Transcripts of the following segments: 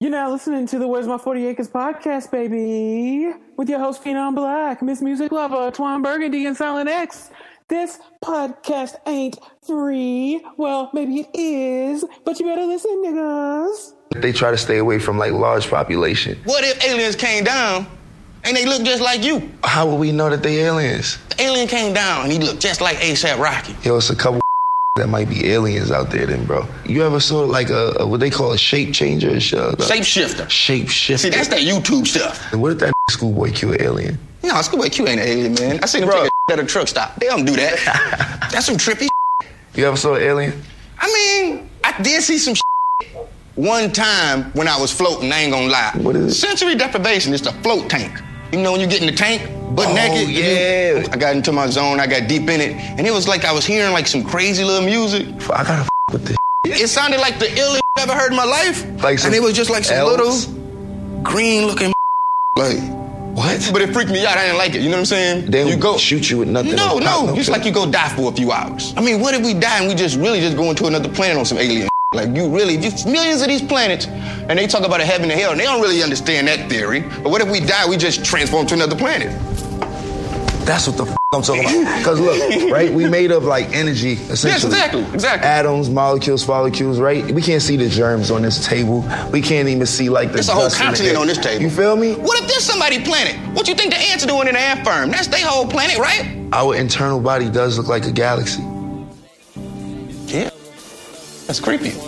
You're now listening to the Where's My 40 Acres podcast, baby, with your host, Phenom Black, Miss Music Lover, Twan Burgundy, and Silent X. This podcast ain't free. Well, maybe it is, but you better listen, niggas. They try to stay away from like large population. What if aliens came down and they look just like you? How would we know that they aliens? The alien came down and he looked just like ASAP Rocky. Yo, it's a couple that might be aliens out there then, bro. You ever saw like a, a what they call a shape changer? Uh, Shapeshifter. Shape shifter. Shape shifter. See, that's that YouTube stuff. And what if that schoolboy Q an alien? No, Schoolboy Q ain't an alien, man. I seen him Bro. take a at a truck stop. They don't do that. that's some trippy You ever saw an alien? I mean, I did see some one time when I was floating, I ain't gonna lie. What is it? Sensory deprivation is the float tank. You know when you get in the tank, butt Oh, naked? yeah. I got into my zone, I got deep in it, and it was like I was hearing like some crazy little music. I gotta f- with this. It sounded like the illest I've ever heard in my life. Like some and it was just like some little green looking like What? but it freaked me out. I didn't like it. You know what I'm saying? They you don't shoot you with nothing. No, no. It's like you go die for a few hours. I mean, what if we die and we just really just go into another planet on some alien? Like you really, you, millions of these planets, and they talk about a heaven and hell, and they don't really understand that theory. But what if we die? We just transform to another planet. That's what the f- I'm talking about. Because look, right? We made of like energy, essentially. Yes, exactly, exactly. Atoms, molecules, follicles, right? We can't see the germs on this table. We can't even see like the. There's a whole the continent on this table. You feel me? What if there's somebody planet? What you think the ants are doing in the ant farm? That's their whole planet, right? Our internal body does look like a galaxy. That's creepy.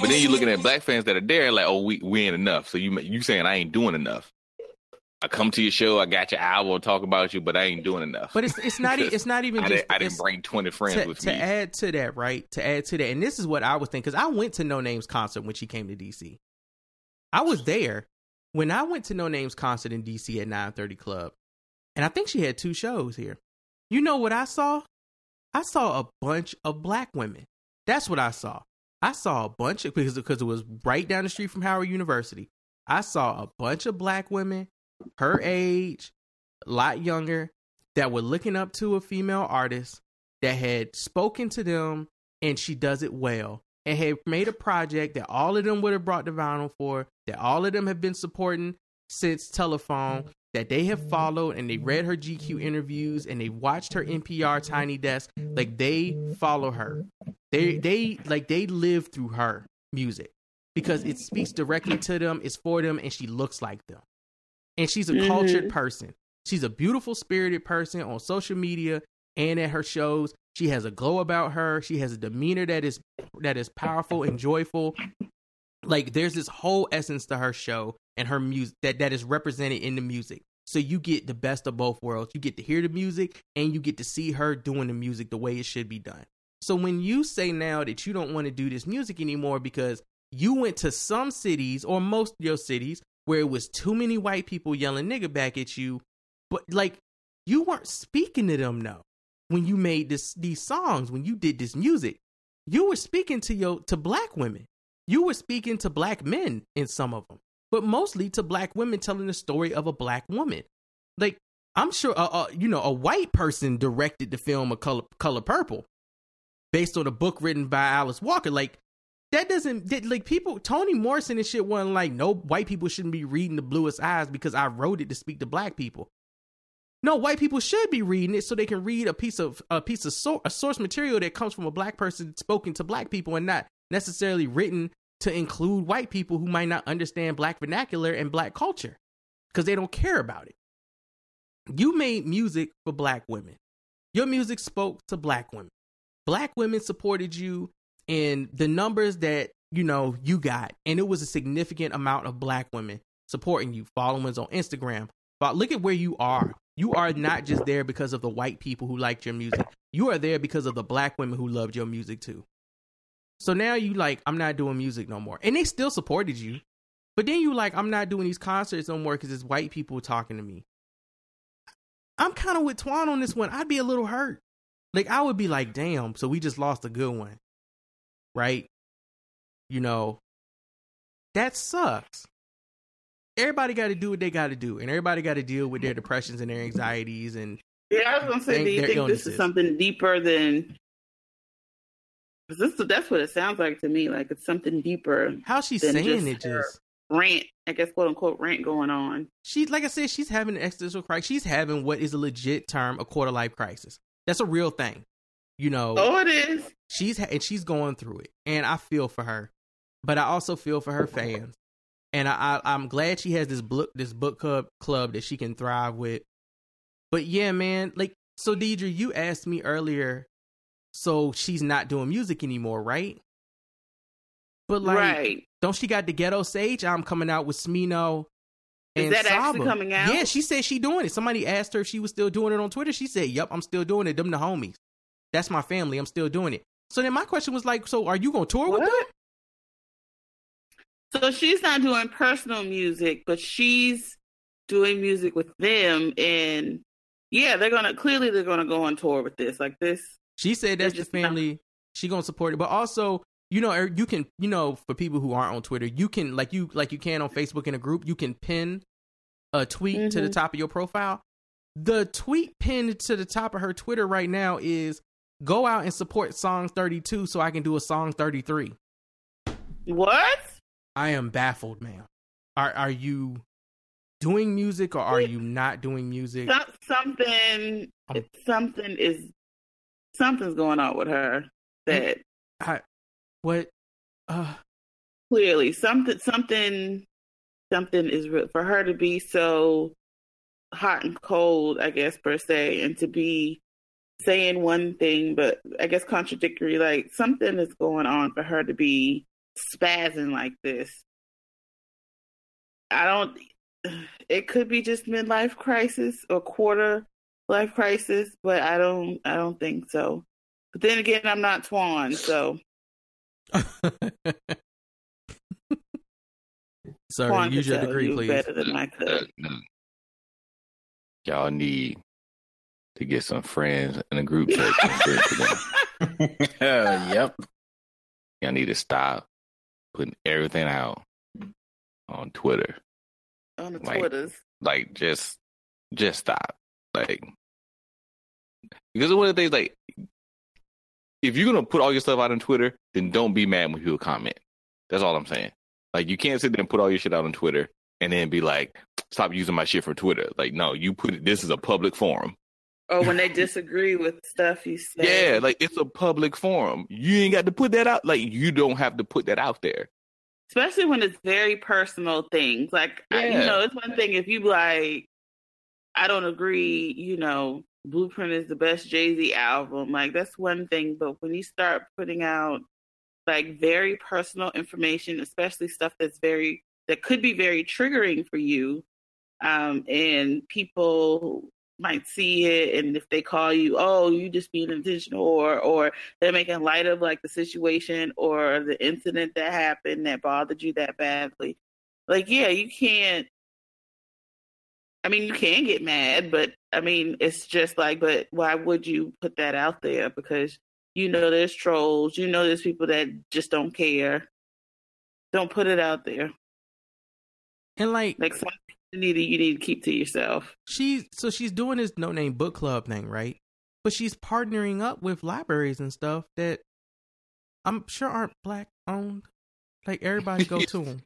But then you're looking at black fans that are there, like, oh, we we ain't enough. So you you saying I ain't doing enough? I come to your show, I got your album, talk about you, but I ain't doing enough. But it's it's not it's not even I just didn't, I didn't bring twenty friends to, with to me. To add to that, right? To add to that, and this is what I was thinking because I went to No Name's concert when she came to DC. I was there when I went to No Name's concert in DC at 930 Club, and I think she had two shows here. You know what I saw? I saw a bunch of black women. That's what I saw. I saw a bunch of because because it was right down the street from Howard University. I saw a bunch of black women, her age, a lot younger, that were looking up to a female artist that had spoken to them and she does it well and had made a project that all of them would have brought the vinyl for, that all of them have been supporting since telephone, mm-hmm. That they have followed and they read her GQ interviews and they watched her NPR Tiny Desk. Like they follow her. They they like they live through her music because it speaks directly to them, it's for them, and she looks like them. And she's a mm-hmm. cultured person. She's a beautiful spirited person on social media and at her shows. She has a glow about her. She has a demeanor that is that is powerful and joyful. Like there's this whole essence to her show and her music that that is represented in the music. So you get the best of both worlds. You get to hear the music and you get to see her doing the music the way it should be done. So when you say now that you don't want to do this music anymore because you went to some cities or most of your cities where it was too many white people yelling nigga back at you, but like you weren't speaking to them no when you made this these songs when you did this music you were speaking to your to black women you were speaking to black men in some of them but mostly to black women telling the story of a black woman. Like i'm sure uh, you know a white person directed the film a color color purple based on a book written by alice walker. Like that doesn't that, like people toni morrison and shit wasn't like no white people shouldn't be reading the bluest eyes because i wrote it to speak to black people. No, white people should be reading it so they can read a piece of a piece of sor- a source material that comes from a black person spoken to black people and not necessarily written to include white people who might not understand black vernacular and black culture because they don't care about it. You made music for black women. Your music spoke to black women. Black women supported you in the numbers that you know you got, and it was a significant amount of black women supporting you, followers on Instagram, But look at where you are. You are not just there because of the white people who liked your music. You are there because of the black women who loved your music too. So now you like, I'm not doing music no more. And they still supported you. But then you like, I'm not doing these concerts no more because it's white people talking to me. I'm kind of with Twan on this one. I'd be a little hurt. Like I would be like, damn, so we just lost a good one. Right? You know, that sucks. Everybody got to do what they got to do, and everybody got to deal with their depressions and their anxieties. And Yeah, I was gonna say, do you think this is something deeper than? This that's what it sounds like to me. Like it's something deeper. how she's saying just it just Rant, I guess, quote unquote, rant going on. she like I said, she's having an existential crisis. She's having what is a legit term, a quarter life crisis. That's a real thing. You know, Oh, it is. she's ha- and she's going through it, and I feel for her, but I also feel for her fans, and I, I I'm glad she has this book this book club club that she can thrive with. But yeah, man, like so, Deidre, you asked me earlier, so she's not doing music anymore, right? But like, right. don't she got the Ghetto Sage I'm coming out with Smino? Is and that actually coming out? Yeah, she said she doing it. Somebody asked her if she was still doing it on Twitter. She said, "Yep, I'm still doing it. Them the homies. That's my family. I'm still doing it." So then my question was like, "So are you gonna tour with them?" So she's not doing personal music, but she's doing music with them, and yeah, they're gonna clearly they're gonna go on tour with this. Like this, She said that's the just not- family. She gonna support it, but also, you know, er, you can, you know, for people who aren't on Twitter, you can like you like you can on Facebook in a group, you can pin a tweet to the Mhm. top of your profile. The tweet pinned to the top of her Twitter right now is go out and support song 32 so I can do a song 33. what? I am baffled, ma'am. Are are you doing music or are you not doing music? Something, Um, something is something's going on with her that I, what? Uh, clearly something, something, something is real for her to be so hot and cold, I guess per se, and to be saying one thing but I guess contradictory. Like something is going on for her to be spazzing like this. I don't. It could be just midlife crisis or quarter life crisis, but I don't. I don't think so. But then again, I'm not Twan, so Sorry, Twan use your degree, you please. better than I could. Look, look. Y'all need to get some friends in a group chat. and send it to them. Uh, yep. Y'all need to stop putting everything out on Twitter. On the Like- Twitters. Like, just, just stop. Like, because one of the things, like, if you're gonna put all your stuff out on Twitter, then don't be mad when people comment. That's all I'm saying. Like, you can't sit there and put all your shit out on Twitter and then be like, stop using my shit for Twitter. Like, no, you put it. This is a public forum. Or when they disagree with stuff you say. Yeah, like it's a public forum. You ain't got to put that out. Like you don't have to put that out there. especially when it's very personal things. Like I, you know, it's one thing if you like, I don't agree. You know, Blueprint is the best Jay Z album. Like that's one thing, but when you start putting out like very personal information, especially stuff that's very that could be very triggering for you, um, and people might see it and if they call you oh you just being intentional or or they're making light of like the situation or the incident that happened that bothered you that badly. Like, yeah, you can't. I mean, you can get mad, but I mean, it's just like, but why would you put that out there? Because you know there's trolls, you know there's people that just don't care. Don't put it out there. And like, Like, some things you need to, you need to keep to yourself. she's so she's doing this no name book club thing, right? But she's partnering up with libraries and stuff that I'm sure aren't black owned. Like everybody go to them.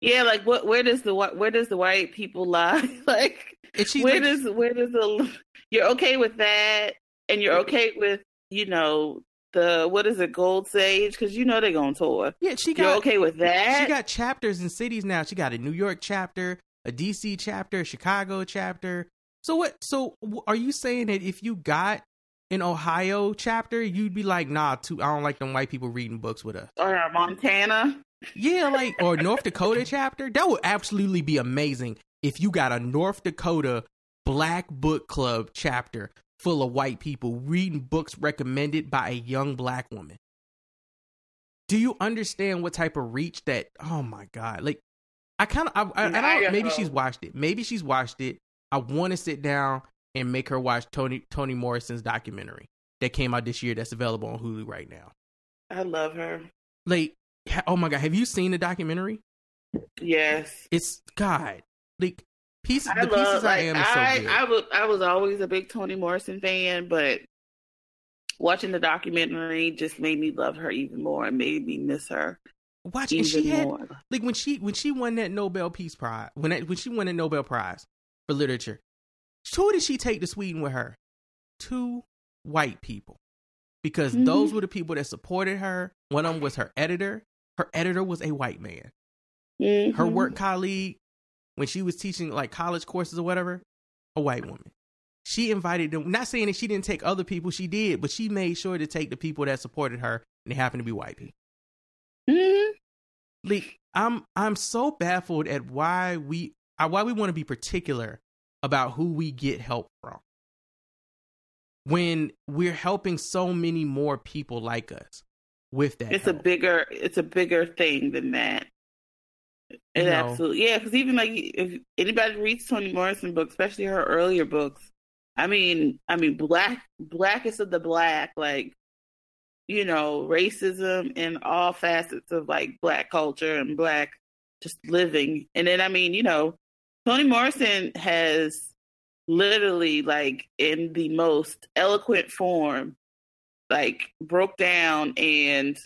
Yeah, like what? Where does the where does the white people lie? like, where like, does where does the you're okay with that and you're okay with you know the what is it gold sage because you know they're going tour yeah, she you're got okay with that she got chapters in cities now. She got a New York chapter, a DC chapter, a Chicago chapter. So what? So are you saying that if you got an Ohio chapter, you'd be like, nah, too, I don't like them white people reading books with us. or montana Yeah, like or North Dakota chapter. That would absolutely be amazing if you got a North Dakota Black Book Club chapter full of white people reading books recommended by a young black woman. Do you understand what type of reach that? Oh my god! Like, I kind of, I, I, I don't. Maybe she's watched it. Maybe she's watched it. I want to sit down and make her watch Toni Toni Morrison's documentary that came out this year. That's available on Hulu right now. I love her. Like, oh my god, have you seen the documentary? Yes. It's God. Like pieces, I the love, pieces I am is so I, good. I was I was always a big Toni Morrison fan, but watching the documentary just made me love her even more and made me miss her Watch, and she had more. like when she when she won that Nobel Peace Prize when that, when she won the Nobel Prize for literature. Who did she take to Sweden with her? Two white people, because Mhm. those were the people that supported her. One of them was her editor. Her editor was a white man. Her Mhm. work colleague, when she was teaching like college courses or whatever, a white woman. She invited them. Not saying that she didn't take other people, she did, but she made sure to take the people that supported her, and they happened to be white people. Mhm. Like I'm, I'm so baffled at why we, uh, why we want to be particular about who we get help from, when we're helping so many more people like us with that. It's a bigger it's a bigger thing than that. It No. absolutely yeah, because even like if anybody reads Toni Morrison books, especially her earlier books, I mean, I mean, black blackest of the black, like you know, racism in all facets of like black culture and black just living. And then I mean, you know, Toni Morrison has literally like in the most eloquent form like broke down and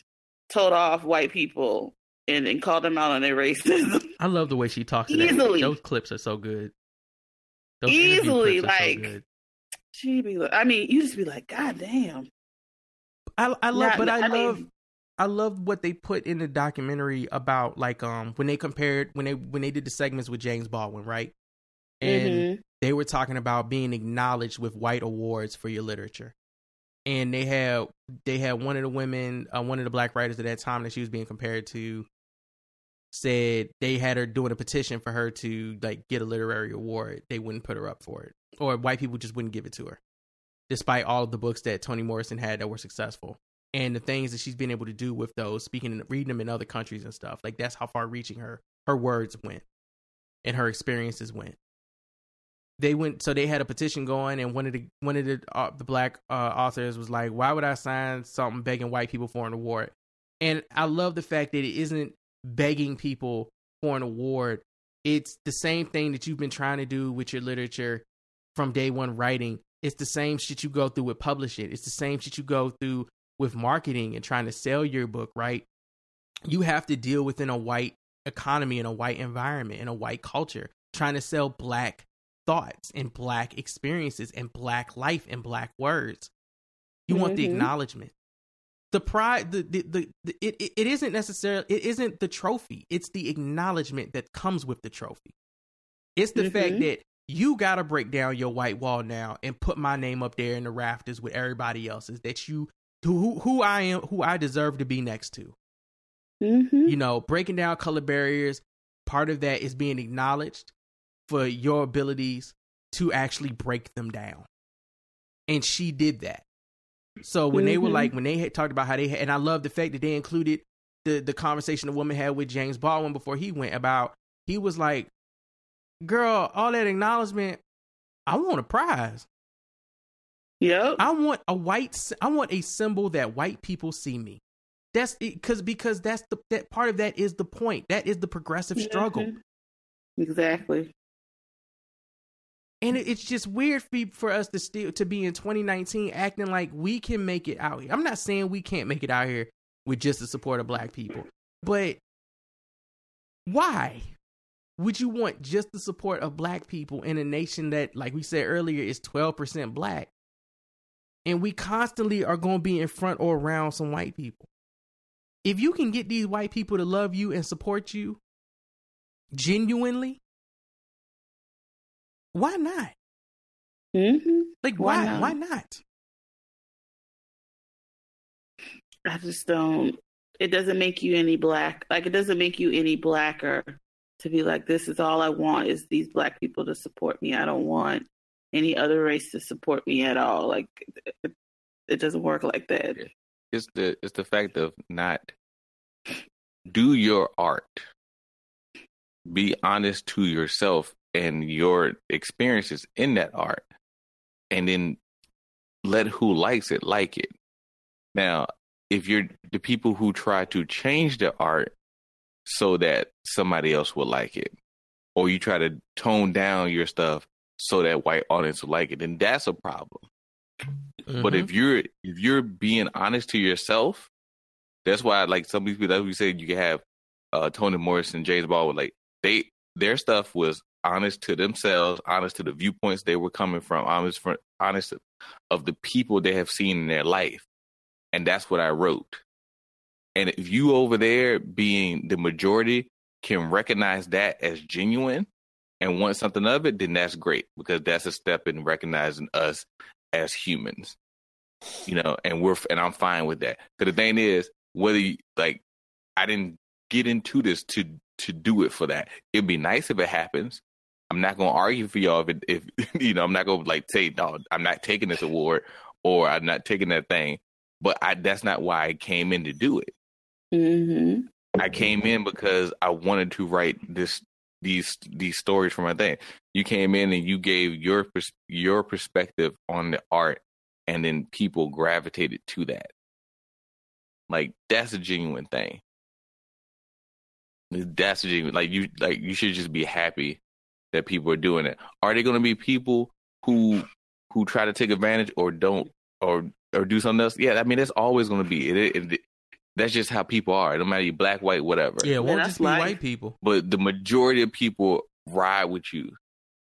told off white people and, and called them out on their racism. I love the way she talks. to that. Easily. those clips are so good. Those Easily, clips are so like- She'd be like, I mean, you just be like, God damn. I I love, Not- but I, I mean- love, I love what they put in the documentary about like um when they compared when they when they did the segments with James Baldwin, right? And Mhm. they were talking about being acknowledged with white awards for your literature. And they had they had one of the women, uh, one of the black writers at that time that she was being compared to, said they had her doing a petition for her to like get a literary award. They wouldn't put her up for it, or white people just wouldn't give it to her, despite all of the books that Toni Morrison had that were successful and the things that she's been able to do with those, speaking and reading them in other countries and stuff. Like that's how far reaching her her words went and her experiences went. They went so they had a petition going, and one of the one of the uh, the black uh, authors was like, "Why would I sign something begging white people for an award?" And I love the fact that it isn't begging people for an award. It's the same thing that you've been trying to do with your literature from day one writing. It's the same shit you go through with publishing. It's the same shit you go through with marketing and trying to sell your book, right? You have to deal within a white economy in a white environment in a white culture, trying to sell black thoughts and black experiences and black life and black words. You want the Mhm. acknowledgement. The pride, the, the, the, the it, it, isn't necessarily, it isn't the trophy. It's the acknowledgement that comes with the trophy. It's the fact Mhm. that you got to break down your white wall now and put my name up there in the rafters with everybody else's that you, who, who I am, who I deserve to be next to Mhm. you know, breaking down color barriers, part of that is being acknowledged for your abilities to actually break them down. And she did that. So when they were Mhm. like, when they had talked about how they had, and I love the fact that they included the the conversation the woman had with James Baldwin before he went about, he was like, girl, all that acknowledgement, I want a prize. Yep. I want a white. I want a symbol that white people see me. That's because because that's the that part of that is the point. That is the progressive struggle, Mhm. Exactly. And it, it's just weird for, for us to still to be in 2019 acting like we can make it out here. I'm not saying we can't make it out here with just the support of black people, but why would you want just the support of black people in a nation that, like we said earlier, is 12% black? And we constantly are going to be in front or around some white people. If you can get these white people to love you and support you genuinely, why not? hmm Like Why why not? why not? I just don't. It doesn't make you any black. Like it doesn't make you any blacker to be like, this is all I want is these black people to support me. I don't want any other race to support me at all. Like it, it doesn't work like that. It's the it's the fact of not do your art. Be honest to yourself and your experiences in that art, and then let who likes it like it. Now, if you're the people who try to change the art so that somebody else will like it, or you try to tone down your stuff so that white audience will like it, then that's a problem. Mm-hmm. But if you're if you're being honest to yourself, that's why like some people that we said you can have uh Toni Morrison, James Baldwin, like they their stuff was honest to themselves, honest to the viewpoints they were coming from, honest for, honest of the people they have seen in their life. And that's what I wrote. And if you over there being the majority can recognize that as genuine and want something of it, then that's great because that's a step in recognizing us as humans. You know, and we're and I'm fine with that. Because the thing is, whether you, like I didn't get into this to to do it for that. It'd be nice if it happens. I'm not gonna argue for y'all if, it, if you know I'm not gonna like say no, I'm not taking this award or I'm not taking that thing. But I that's not why I came in to do it. Mm-hmm. I came in because I wanted to write this these these stories for my thing. You came in and you gave your your perspective on the art, and then people gravitated to that. Like that's a genuine thing. That's a genuine. Like you like you should just be happy that people are doing it. Are they going to be people who who try to take advantage or don't or or do something else? Yeah, I mean that's always going to be it, it, it that's just how people are. No matter you black, white, whatever. Yeah, it won't just be life. white people. But the majority of people ride with you,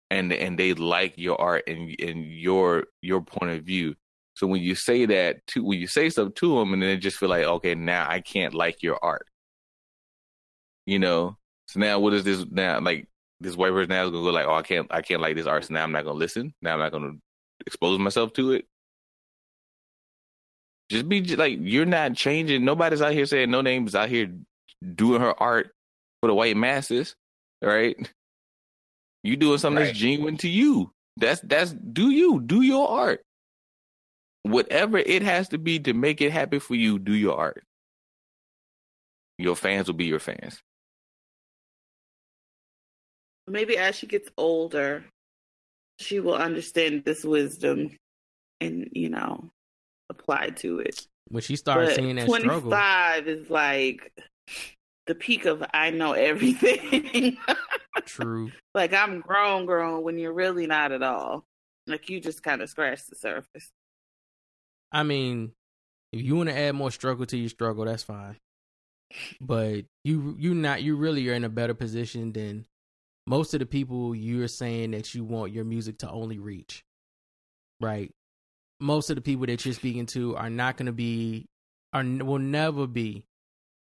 and and they like your art and and your your point of view. So when you say that to when you say stuff to them, and then they just feel like, okay, now I can't like your art. You know. So now what is this now? Like this white person now is gonna go like, oh, I can't, I can't like this art. So now I'm not gonna listen. Now I'm not gonna expose myself to it. Just be like you're not changing. Nobody's out here saying no names out here doing her art for the white masses, right? You doing something right. that's genuine to you. That's that's do you do your art. Whatever it has to be to make it happen for you, do your art. Your fans will be your fans. Maybe as she gets older, she will understand this wisdom and you know apply to it. When she started but seeing that 25 struggle, is like the peak of I know everything. True. like I'm grown, grown when you're really not at all. Like you just kind of scratch the surface. I mean, if you want to add more struggle to your struggle, that's fine. But you you not you really are in a better position than most of the people you're saying that you want your music to only reach. Right? most of the people that you're speaking to are not going to be are will never be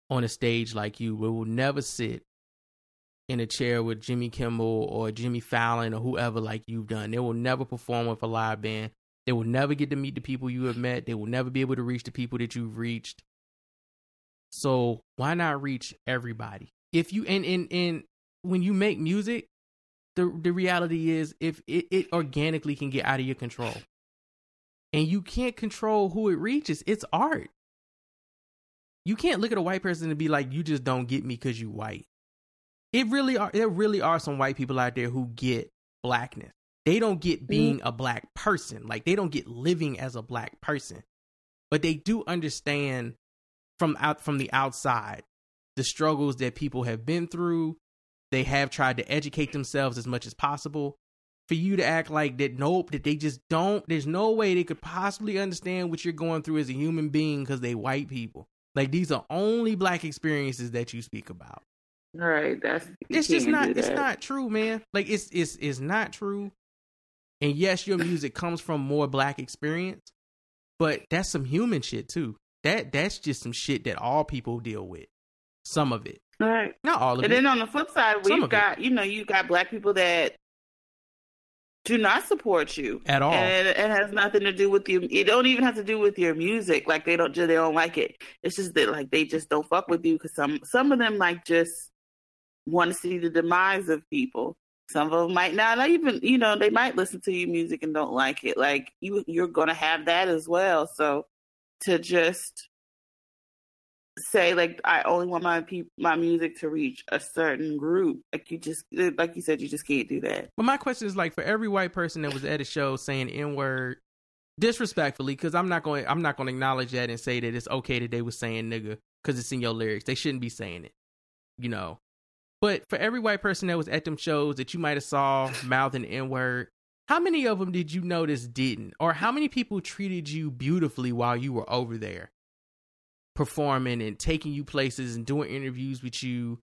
on a stage like you. We will never sit in a chair with Jimmy Kimmel or Jimmy Fallon or whoever like you've done. They will never perform with a live band. They will never get to meet the people you have met. They will never be able to reach the people that you've reached. So why not reach everybody? If you and and and when you make music, the the reality is if it, it organically can get out of your control and you can't control who it reaches. It's art. You can't look at a white person and be like, "You just don't get me because you white." It really are. There really are some white people out there who get blackness. They don't get being mm. a black person. Like they don't get living as a black person, but they do understand from out from the outside the struggles that people have been through. They have tried to educate themselves as much as possible for you to act like that nope that they just don't there's no way they could possibly understand what you're going through as a human being because they white people. Like these are only black experiences that you speak about. Right that's it's just not it's not true man. Like it's it's it's not true. And yes your music comes from more black experience but that's some human shit too. That that's just some shit that all people deal with some of it right not all of and it and then on the flip side we've got it. you know you got black people that do not support you at all, and it, it, has nothing to do with you. It don't even have to do with your music. Like they don't, they don't like it. It's just that like they just don't fuck with you because some some of them like just want to see the demise of people. Some of them might not even, you know, they might listen to your music and don't like it. Like you, you're going to have that as well. So to just say like I only want my pe- my music to reach a certain group, like you just like you said, you just can't do that. But my question is like for every white person that was at a show saying N word disrespectfully, because I'm not going I'm not going to acknowledge that and say that it's okay that they was saying nigga because it's in your lyrics. They shouldn't be saying it, you know. But for every white person that was at them shows that you might have saw mouthing N word, how many of them did you notice didn't, or how many people treated you beautifully while you were over there? Performing and taking you places and doing interviews with you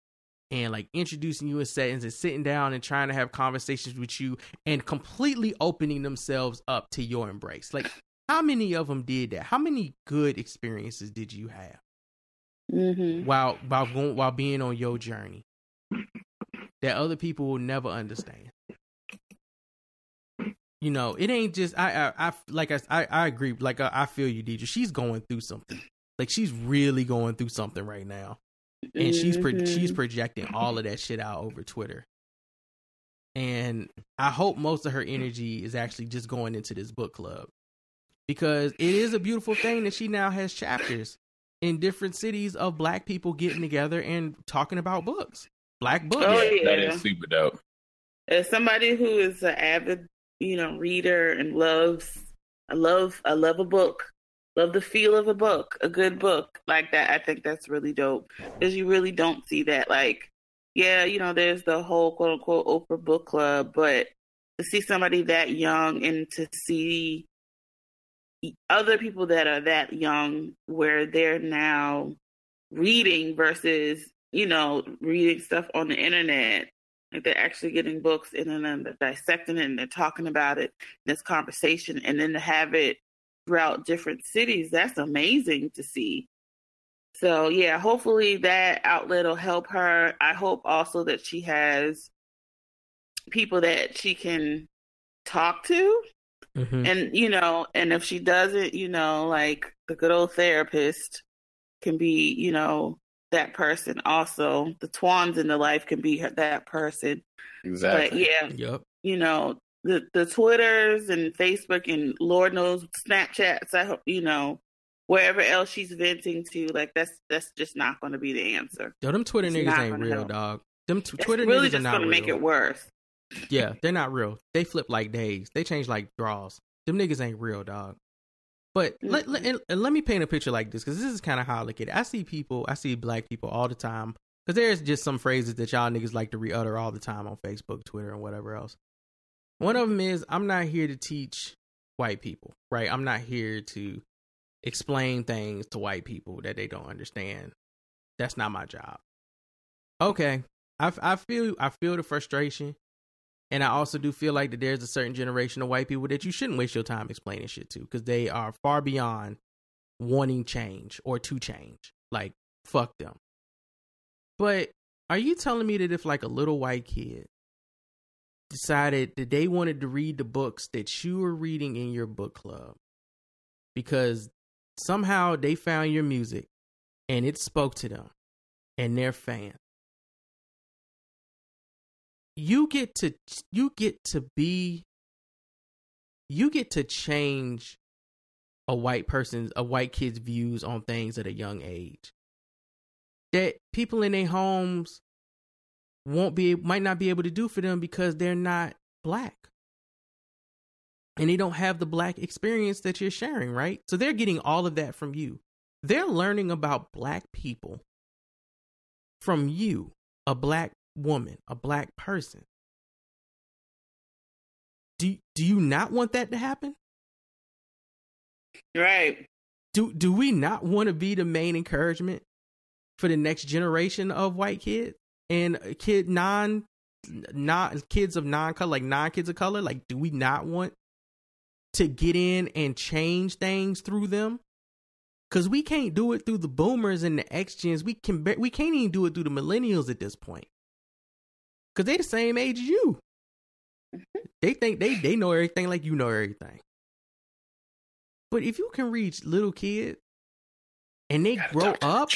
and like introducing you in settings and sitting down and trying to have conversations with you and completely opening themselves up to your embrace. Like, how many of them did that? How many good experiences did you have Mm-hmm. while while going while being on your journey that other people will never understand? You know, it ain't just I I, I like I I, agree. Like I, I feel you, Deidre. She's going through something. Like she's really going through something right now, and she's pro- she's mm-hmm. projecting all of that shit out over Twitter. And I hope most of her energy is actually just going into this book club because it is a beautiful thing that she now has chapters in different cities of black people getting together and talking about books, black books. Oh, yeah. That is super dope. As somebody who is an avid, you know, reader and loves, I love, I love a book. Love the feel of a book, a good book like that. I think that's really dope because you really don't see that. Like, yeah, you know, there's the whole quote unquote Oprah book club, but to see somebody that young and to see other people that are that young where they're now reading versus, you know, reading stuff on the internet like they're actually getting books and then they're dissecting it and they're talking about it in this conversation and then to have it throughout different cities that's amazing to see. So yeah hopefully that outlet will help her. I hope also that she has people that she can talk to. Mhm. and you know and if she doesn't you know like the good old therapist can be you know that person also. The twans in the life can be her, that person. But yeah Yep. you know the the twitters and facebook and lord knows snapchats i hope you know wherever else she's venting to like that's that's just not going to be the answer Yo, them Twitter It's niggas ain't real, help. dog. Them t- Twitter really niggas are just not going to real. make it worse Yeah, they're not real. They flip like days. They change like draws. Them niggas ain't real, dog. But let, let, and, and let me paint a picture like this because this is kind of how I look at it. I see people, I see black people all the time because there's just some phrases that y'all niggas like to re-utter all the time on Facebook, Twitter, and whatever else. One of them is I'm not here to teach white people, right? I'm not here to explain things to white people that they don't understand. That's not my job. Okay, I, I feel I feel the frustration. And I also do feel like that there's a certain generation of white people that you shouldn't waste your time explaining shit to because they are far beyond wanting change or to change. Like, fuck them. But are you telling me that if, like, a little white kid decided that they wanted to read the books that you were reading in your book club because somehow they found your music and it spoke to them and they're fans? you get to you get to be you get to change a white person's a white kid's views on things at a young age that people in their homes won't be might not be able to do for them because they're not black. And they don't have the black experience that you're sharing right? So they're getting all of that from you. They're learning about black people from you a black woman, a black person. Do do you not want that to happen? right. Do do we not want to be the main encouragement for the next generation of white kids and kid non non kids of non color like non kids of color? Like, do we not want to get in and change things through them? Cause we can't do it through the boomers and the X gens. We can ba- we can't even do it through the millennials at this point. Cause they the same age as you. They think they they know everything like you know everything. But if you can reach little kids and they grow up,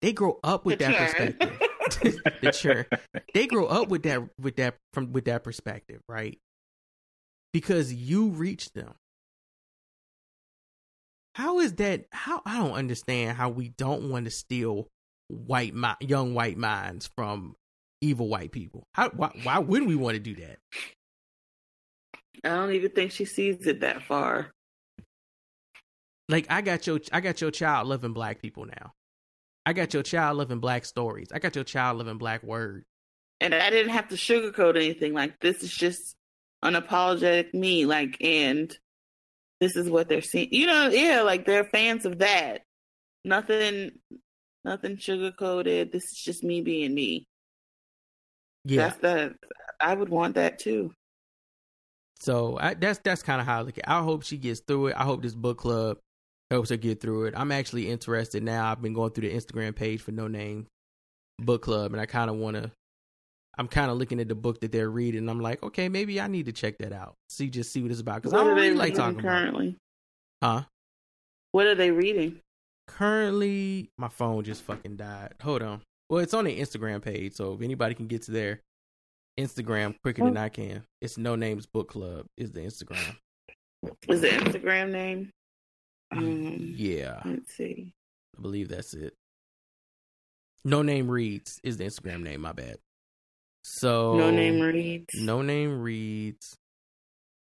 they grow up with that perspective. the. They grow up with that with that from with that perspective, right? Because you reach them. How is that? How I don't understand how we don't want to steal white mi- young white minds from evil white people. How why, why wouldn't we want to do that? I don't even think she sees it that far. Like I got your I got your child loving black people now. I got your child loving black stories. I got your child loving black words. And I didn't have to sugarcoat anything. Like this is just unapologetic me. Like and this is what they're seeing. You know, yeah, like they're fans of that. Nothing nothing sugarcoated. This is just me being me. Yeah. That's the I would want that too. So I, that's that's kind of how I look at. It. I hope she gets through it. I hope this book club helps her get through it. I'm actually interested now. I've been going through the Instagram page for No Name Book Club, and I kind of want to. I'm kind of looking at the book that they're reading. And I'm like, okay, maybe I need to check that out. See, just see what it's about because I don't really like talking currently? about. Huh? What are they reading? Currently, my phone just fucking died. Hold on. Well, it's on the Instagram page, so if anybody can get to their Instagram quicker than oh. I can, it's No Names Book Club is the Instagram. Is the Instagram name? Um, Yeah, let's see. I believe that's it. No Name Reads is the Instagram name. My bad. So No name reads. No Name Reads,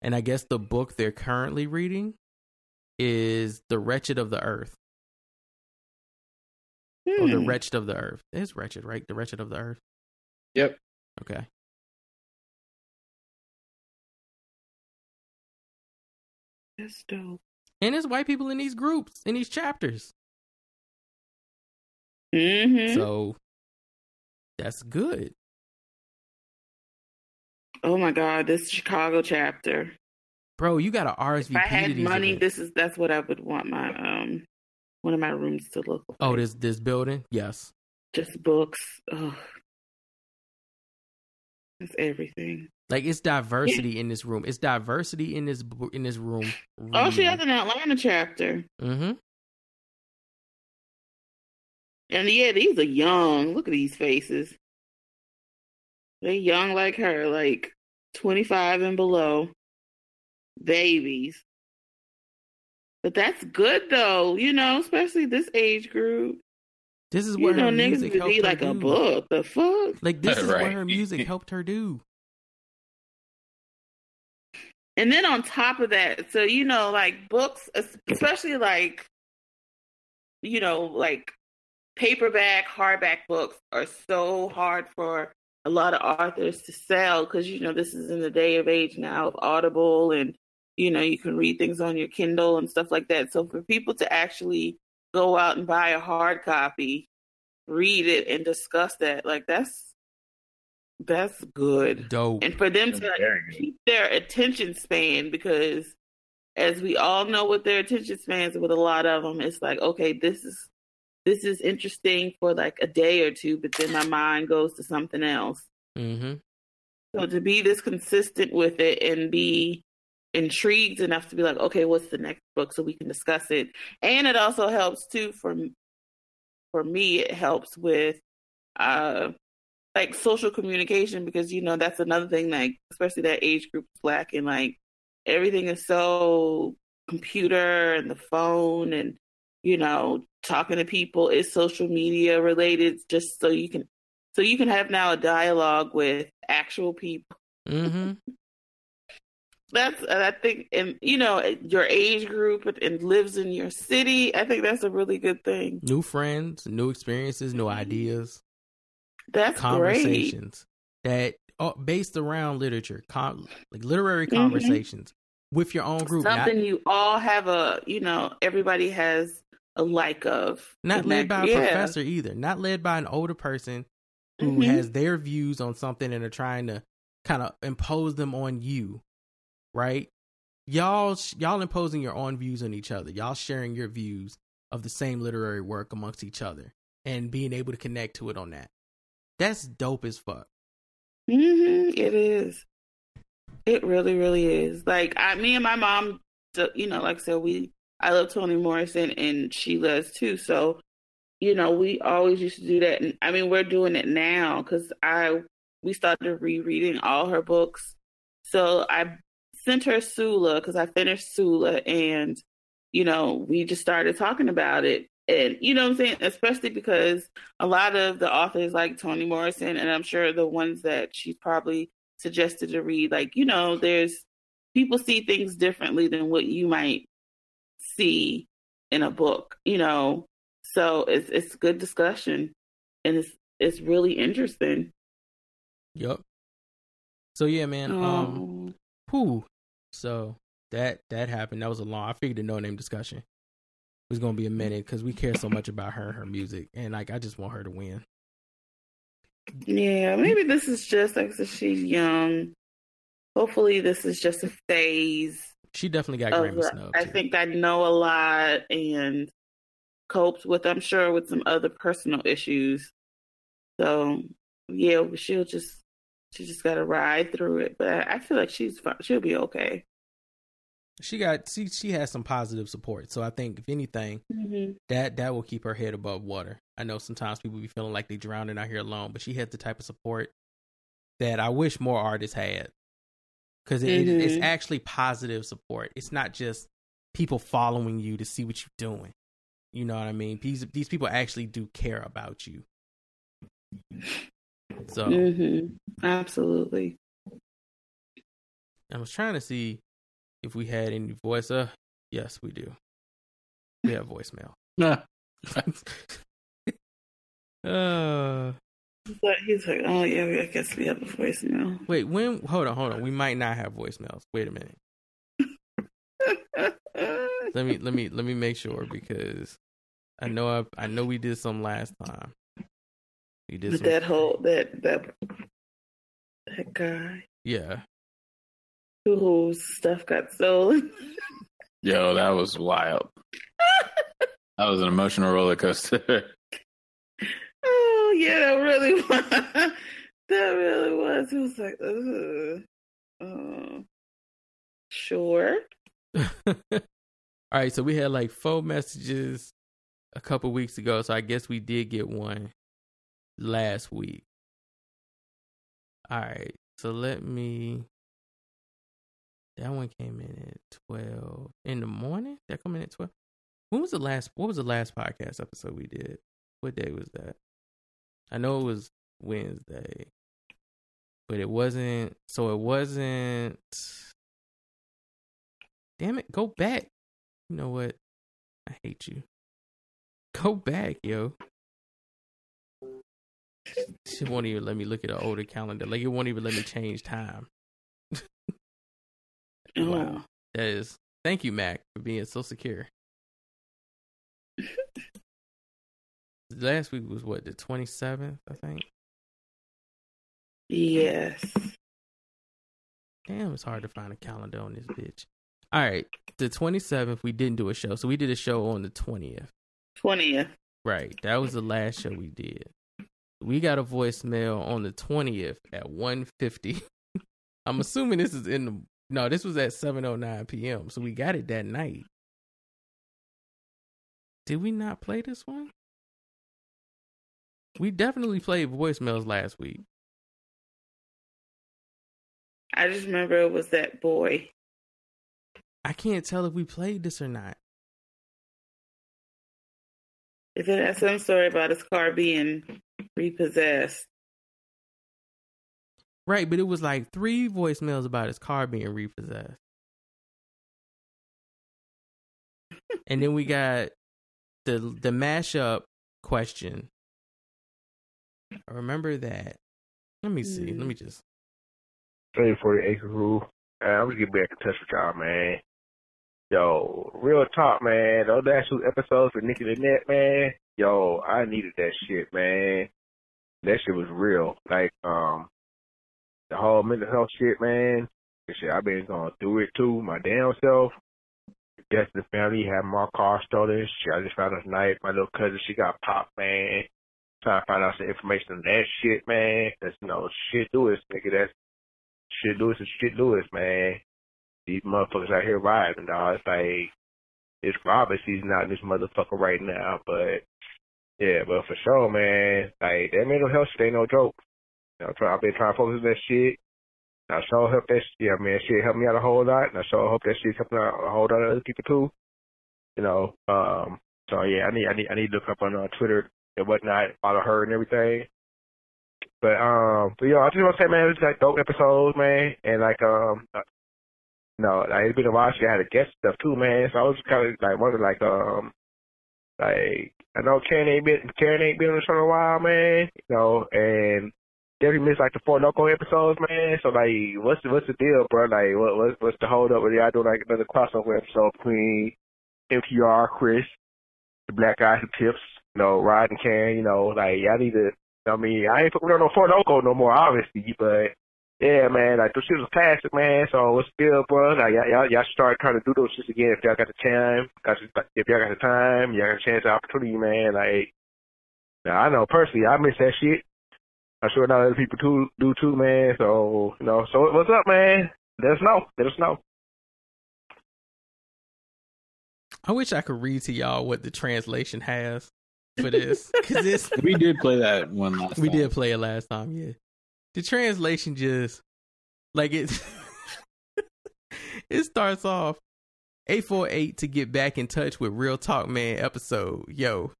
and I guess the book they're currently reading is The Wretched of the Earth. Or The Hmm. Wretched of the Earth. It's Wretched, right? The Wretched of the Earth. Yep. Okay. That's dope. And there's white people in these groups, in these chapters. Mm-hmm. So that's good. oh my god, this Chicago chapter. Bro, you got to RSVP If I had money, events. this is that's what I would want my um one of my rooms to look like. Oh, this this building? Yes. just books. Oh, that's everything. Like it's diversity in this room. It's diversity in this in this room. Oh, she has an Atlanta chapter, Mm-hmm. and yeah, these are young. Look at these faces. They young like her, like twenty five and below, babies. But that's good though, you know, especially this age group. This is You what know, her niggas music would helped be her like a do. book. The fuck? Like this is what her music helped her do. And then on top of that, so you know, like books, especially like, you know, like paperback, hardback books are so hard for a lot of authors to sell because you know this is in the day of age now of Audible and you know you can read things on your Kindle and stuff like that. So for people to actually go out and buy a hard copy, read it, and discuss that, like that's that's good Dope. and for them to like, keep their attention span because as we all know with their attention spans with a lot of them it's like okay this is this is interesting for like a day or two but then my mind goes to something else Mm-hmm. so to be this consistent with it and be intrigued enough to be like okay what's the next book so we can discuss it and it also helps too for for me it helps with uh like social communication because you know that's another thing like especially that age group is lacking like everything is so computer and the phone and you know talking to people is social media related just so you can so you can have now a dialogue with actual people. Mm-hmm. that's I think and you know your age group and lives in your city I think that's a really good thing. New friends, new experiences, new ideas, that's great conversations that are based around literature, con- like literary Mhm. conversations with your own group, not, something you all have a you know everybody has a like of not led by a yeah. professor either, not led by an older person who Mhm. has their views on something and are trying to kind of impose them on you, right? Y'all, y'all imposing your own views on each other. Y'all sharing your views of the same literary work amongst each other and being able to connect to it on that. That's dope as fuck. hmm It is. It really, really is. Like I, me and my mom, you know, like I said, we I love Toni Morrison and she loves too. So you know, we always used to do that. And I mean, we're doing it now because I we started rereading all her books. So I sent her Sula because I finished Sula, and you know, we just started talking about it. And you know what I'm saying? Especially because a lot of the authors like Toni Morrison, and I'm sure the ones that she's probably suggested to read, like, you know, there's people see things differently than what you might see in a book, you know. So it's it's good discussion and it's it's really interesting. Yep. So yeah, man. Um, Um, whew. So that that happened. That was a long. I figured a no name discussion was gonna be a minute because we care so much about her and her music, and like I just want her to win. yeah, maybe this is just like said, she's young. Hopefully, this is just a phase. She definitely got Grammy snub. I think I know a lot and coped with. I'm sure with some other personal issues. So yeah, she'll just she just got to ride through it. But I, I feel like she's fine. She'll be okay. She got she she has some positive support. So I think if anything, Mm-hmm. that that will keep her head above water. I know sometimes people be feeling like they drowning out here alone, but she had the type of support that I wish more artists had. Because it, it- it's actually positive support. It's not just people following you to see what you're doing. You know what I mean? These these people actually do care about you. So Mm-hmm. Absolutely. I was trying to see if we had any voice. Uh, yes, we do. We have voicemail. Nah. uh, But he's like, oh yeah, I guess we have a voicemail. wait. When? Hold on, hold on. We might not have voicemails. Wait a minute. Let me let me let me make sure because I know I I know we did some last time. We did With some. that whole that that that guy Yeah. Whose stuff got stolen. Yo, that was wild. that was an emotional roller coaster. oh yeah, that really was. That really was. It was like, uh, uh, sure. All right, so we had like four messages a couple weeks ago, so I guess we did get one last week. All right, so let me. That one came in at twelve in the morning. That come in at twelve. When was the last? What was the last podcast episode we did? What day was that? I know it was Wednesday, but it wasn't. So it wasn't. Damn it! Go back. You know what? I hate you. Go back, yo. She won't even let me look at an older calendar. Like it won't even let me change time. Wow. That is thank you, Mac, for being so secure. Last week was what, the twenty seventh, I think? yes. Damn, it's hard to find a calendar on this bitch. All right. The twenty seventh we didn't do a show. So we did a show on the twentieth. Twentieth. Right. That was the last show we did. We got a voicemail on the 20th at 1.50. I'm assuming this is in the no, this was at 7:09 p.m. So we got it that night. Did we not play this one? We definitely played voicemails last week. I just remember it was that boy. I can't tell if we played this or not. If it some story about his car being repossessed. Right, but it was like three voicemails about his car being repossessed. and then we got the the mashup question. I remember that. Let me see. Let me just Three forty acre rule. I'm gonna get back in touch with y'all, man. Yo, real talk, man. Those actual episodes with Nicky Lynette, man. Yo, I needed that shit, man. That shit was real. Like, um, the whole mental health shit, man. Shit, I've been going through it too, my damn self. Death the family, had my car stolen. Shit, I just found out tonight, my little cousin, she got popped, man. Trying to find out some information on that shit, man. That's, you know, shit Lewis, nigga. That's shit Lewis and shit Lewis, man. These motherfuckers out here riding, dog. It's like, it's robber season out in this motherfucker right now, but Yeah, but for sure, man, like that mental health shit ain't no joke. Know, try, I've been trying to focus on that shit. I sure hope that shit, yeah, man, shit helped me out a whole lot, and I sure hope that shit helping out a whole lot of other people too. You know, um, so yeah, I need, I need, I need to look up on uh, Twitter and whatnot, follow her and everything. But um, but yo, I just want to say, man, it was like dope episodes, man, and like um, uh, you know, like it's been a while. She had a guest stuff too, man. So I was kind of like wondering, like um, like I know Karen ain't been Karen ain't been on the show in a while, man. You know, and definitely missed like the four Loko episodes, man. So like, what's the what's the deal, bro? Like, what what's what's the hold up with y'all doing like another crossover episode between MTR, Chris, the Black Guys and Tips, you know, Rod and Karen, you know, like y'all need to. I mean, I ain't fucking with no four Loko no more, obviously, but yeah, man, like those shit was classic, man. So what's deal, bro? Like y'all, y'all, start trying to do those shits again if y'all got the time. If y'all got the time, y'all got a chance, opportunity, man. Like, now I know personally, I miss that shit. I'm sure not other people too do too, man. So you know, so what's up, man? Let us know. Let us know. I wish I could read to y'all what the translation has for this because this We did play that one last we time. did play it last time. Yeah, the translation just like it. it starts off eight four eight to get back in touch with Real Talk Man episode. Yo,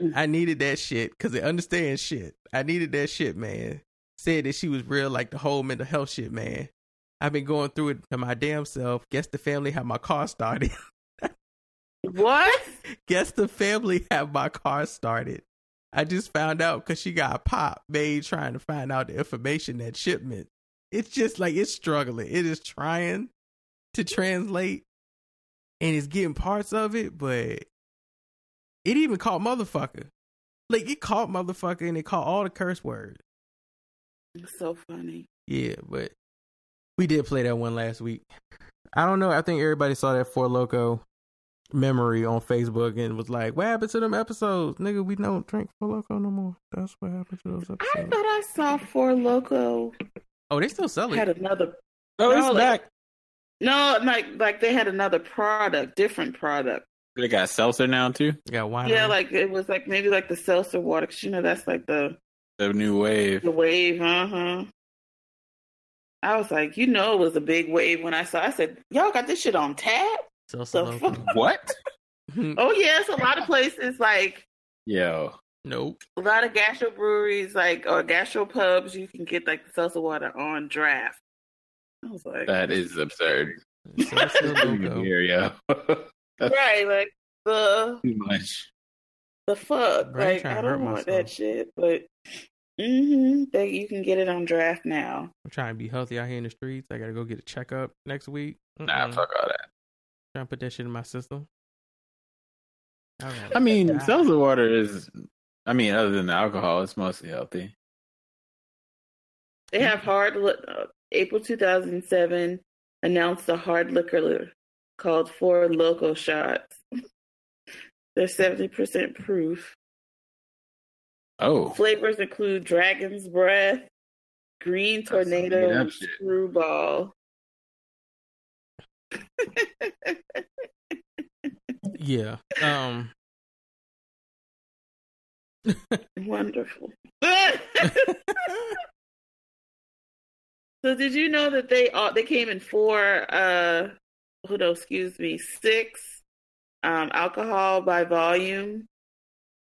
Mm. I needed that shit because it understands shit. I needed that shit, man. Said that she was real, like the whole mental health shit, man. I've been going through it to my damn self. Guess the family had my car started. What? Guess the family have my car started. I just found out because she got pop made trying to find out the information that shipment. It's just like it's struggling. It is trying to translate and it's getting parts of it, but it even caught motherfucker. Like it caught motherfucker and it caught all the curse words. It's so funny. Yeah, but we did play that one last week. I don't know. I think everybody saw that Four Loko memory on Facebook and was like, "What happened to them episodes, nigga? We don't drink Four Loko no more. That's what happened to those episodes." I thought I saw Four Loko Oh, they still sell it. had another. Oh, No, it's like- back. No, like like they had another product, different product. They got seltzer now too. They got wine. Yeah, like it was like maybe like the seltzer water. 'cause you know that's like the The new wave. the wave. Uh huh. I was like, you know, it was a big wave when I saw. I said, y'all got this shit on tap. Seltzer The Loco. What? Oh yes, a lot of places like Yo, nope. a lot of gastro breweries, like or gastro pubs, you can get like the seltzer water on draft. I was like, that is absurd. Seltzer Loco. Here, yo. right, like the Too much. the fuck, Bro, I ain't like I don't want myself. that shit, but mm-hmm, that you can get it on draft now. I'm trying to be healthy out here in the streets. I gotta go get a checkup next week. Nah, Mm-mm. fuck all that. Trying to put that shit in my system. I, I mean, die. seltzer water is. I mean, other than the alcohol, it's mostly healthy. They have hard li- uh, April 2007 announced a hard liquor called Four Loko Shots. They're 70% proof. Oh, Flavors include Dragon's Breath, Green Tornado, and. Screwball. yeah. Um. Wonderful. so did you know that they all they came in four uh no, excuse me, six um alcohol by volume,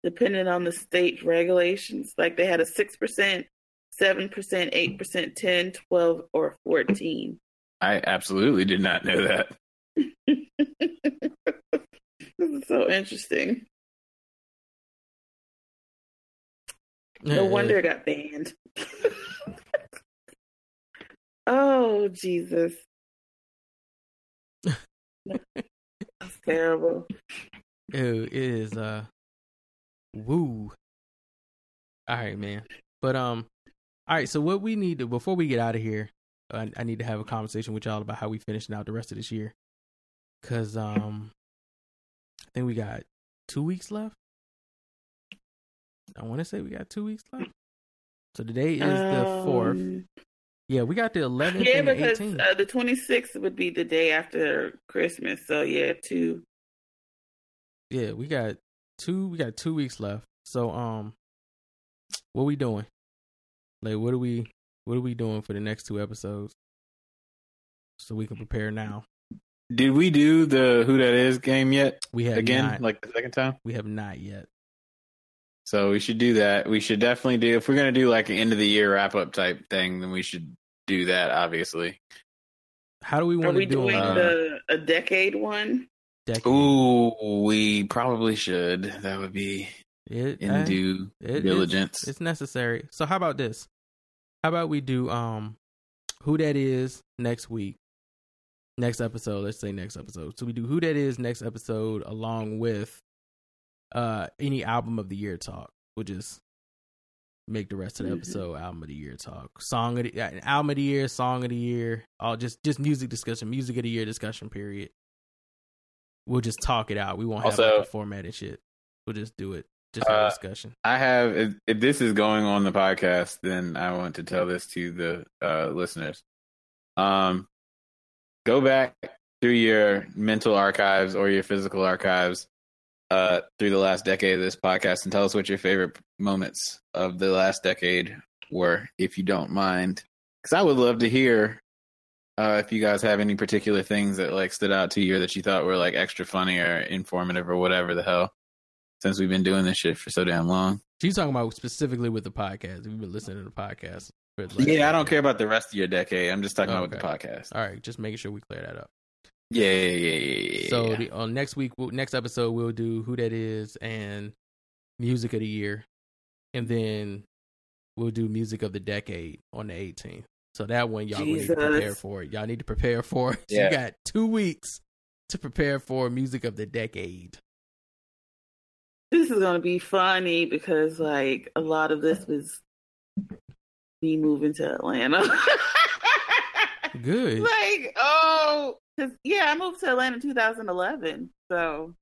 depending on the state regulations. Like they had a six percent, seven percent, eight percent, 10, 12, or fourteen. I absolutely did not know that. this is so interesting. No wonder it got banned. oh Jesus. That's terrible. Ew, it is uh woo. All right, man. But um all right, so what we need to before we get out of here, I, I need to have a conversation with y'all about how we finishing out the rest of this year. Cause um I think we got two weeks left. I want to say we got two weeks left. So today is the fourth. Yeah, we got the eleventh Yeah, and the because eighteenth. uh, the 26th would be the day after Christmas. So yeah, two. Yeah, we got two. We got two weeks left. So um, what we doing? Like, what are we what are we doing for the next two episodes? So we can prepare now. Did we do the Who That Is game yet? We have Again, not, like the second time? we have not yet. So we should do that. We should definitely do if we're gonna do like an end of the year wrap up type thing, then we should do that, obviously. How do we Are want we to do doing it? uh, the a decade one? Decade? Ooh, we probably should. That would be It- in eh, due it- it's- diligence. It's, necessary. So how about this? How about we do um who that is next week? Next episode, let's say next episode. So we do who that is next episode along with uh any album of the year talk. We'll just make the rest of the Mhm. episode album of the year talk. Song of the album of the year, song of the year, all just just music discussion, music of the year discussion period. We'll just talk it out. We won't have Also- like a format and shit. We'll just do it. Just have a Uh, discussion. I have if, if this is going on the podcast, then I want to tell this to the uh, listeners. Um, go back through your mental archives or your physical archives uh, through the last decade of this podcast and tell us what your favorite moments of the last decade were, if you don't mind. Because I would love to hear uh, if you guys have any particular things that like stood out to you or that you thought were like extra funny or informative or whatever the hell. Since we've been doing this shit for so damn long. She's talking about specifically with the podcast. We've been listening to the podcast. for the Yeah, I don't care about the rest of your decade. I'm just talking about with the podcast. All right, just making sure we clear that up. Yeah, yeah, yeah, yeah. yeah, So yeah. the, on next week, next episode, we'll do who that is and music of the year, and then we'll do music of the decade on the 18th. So that one, y'all will need to prepare for it. Y'all need to prepare for it. Yeah. You got two weeks to prepare for music of the decade. This is gonna be funny because like a lot of this was me moving to Atlanta. Good. like, oh, 'cause, yeah, I moved to Atlanta in 2011. So,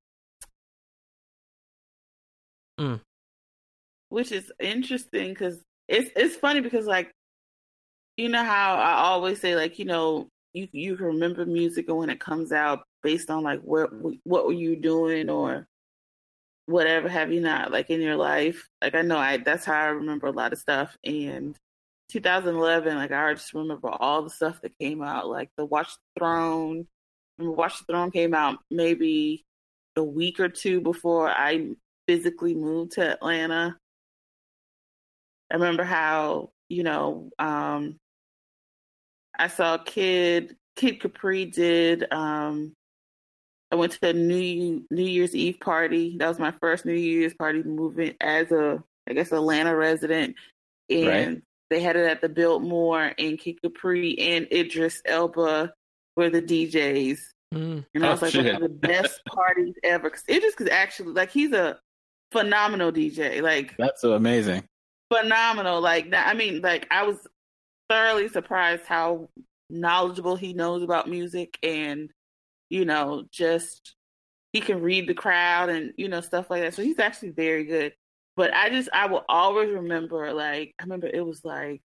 Mm. which is interesting because it's it's funny because like, you know how I always say like, you know, you you can remember music and when it comes out based on like where what were you doing or whatever have you not like in your life. Like I know I that's how I remember a lot of stuff and 2011, like I just remember all the stuff that came out, like the Watch the Throne. Remember Watch the Throne came out maybe a week or two before I physically moved to Atlanta. I remember how, you know, um, I saw Kid Kid Capri did um I went to a New New Year's Eve party. That was my first New Year's party moving as a I guess Atlanta resident. And Right. They had it at the Biltmore and Kid Capri and Idris Elba were the DJs. Mm. And I Oh, was like one of the best parties ever. 'Cause Idris is actually like he's a phenomenal DJ. Like That's so amazing. phenomenal. Like I mean, like I was thoroughly surprised how knowledgeable he knows about music and you know just he can read the crowd and you know stuff like that. So he's actually very good. But I just I will always remember like I remember it was like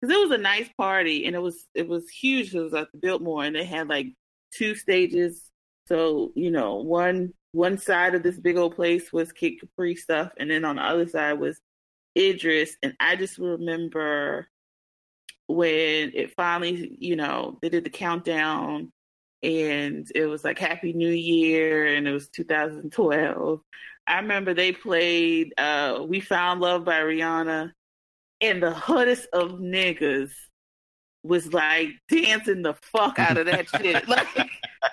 because it was a nice party and it was it was huge. It was at the Biltmore and they had like two stages. So you know one one side of this big old place was Kid Capri stuff, and then on the other side was Idris, and I just remember when it finally, you know, they did the countdown and it was like Happy New Year and it was 2012. I remember they played uh We Found Love by Rihanna and the hoodest of niggas was like dancing the fuck out of that shit. Like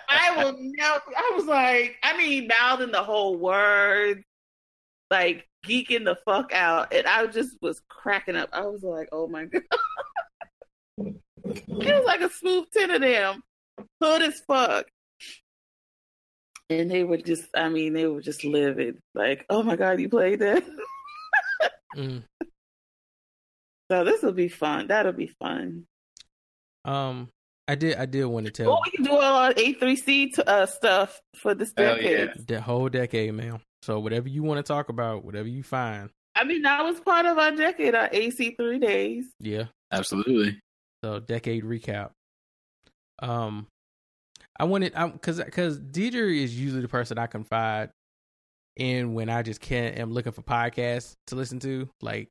I will never I was like, I mean, mouthing the whole word, like geeking the fuck out. And I just was cracking up. I was like, oh my god. it was like a smooth ten of them. Hood as fuck. And they were just I mean, they were just livid. Like, oh my god, you played that? Mm. So this will be fun. That'll be fun. Um, I did. I did want to tell Well, we can do all our A3C t- uh, stuff for this Hell decade. yeah. the whole decade, man. So whatever you want to talk about, whatever you find, I mean, that was part of our decade, our AC3 days. yeah. Absolutely. So decade recap. Um, I wanted, I because because Deidre is usually the person I confide in when I just can't am looking for podcasts to listen to, like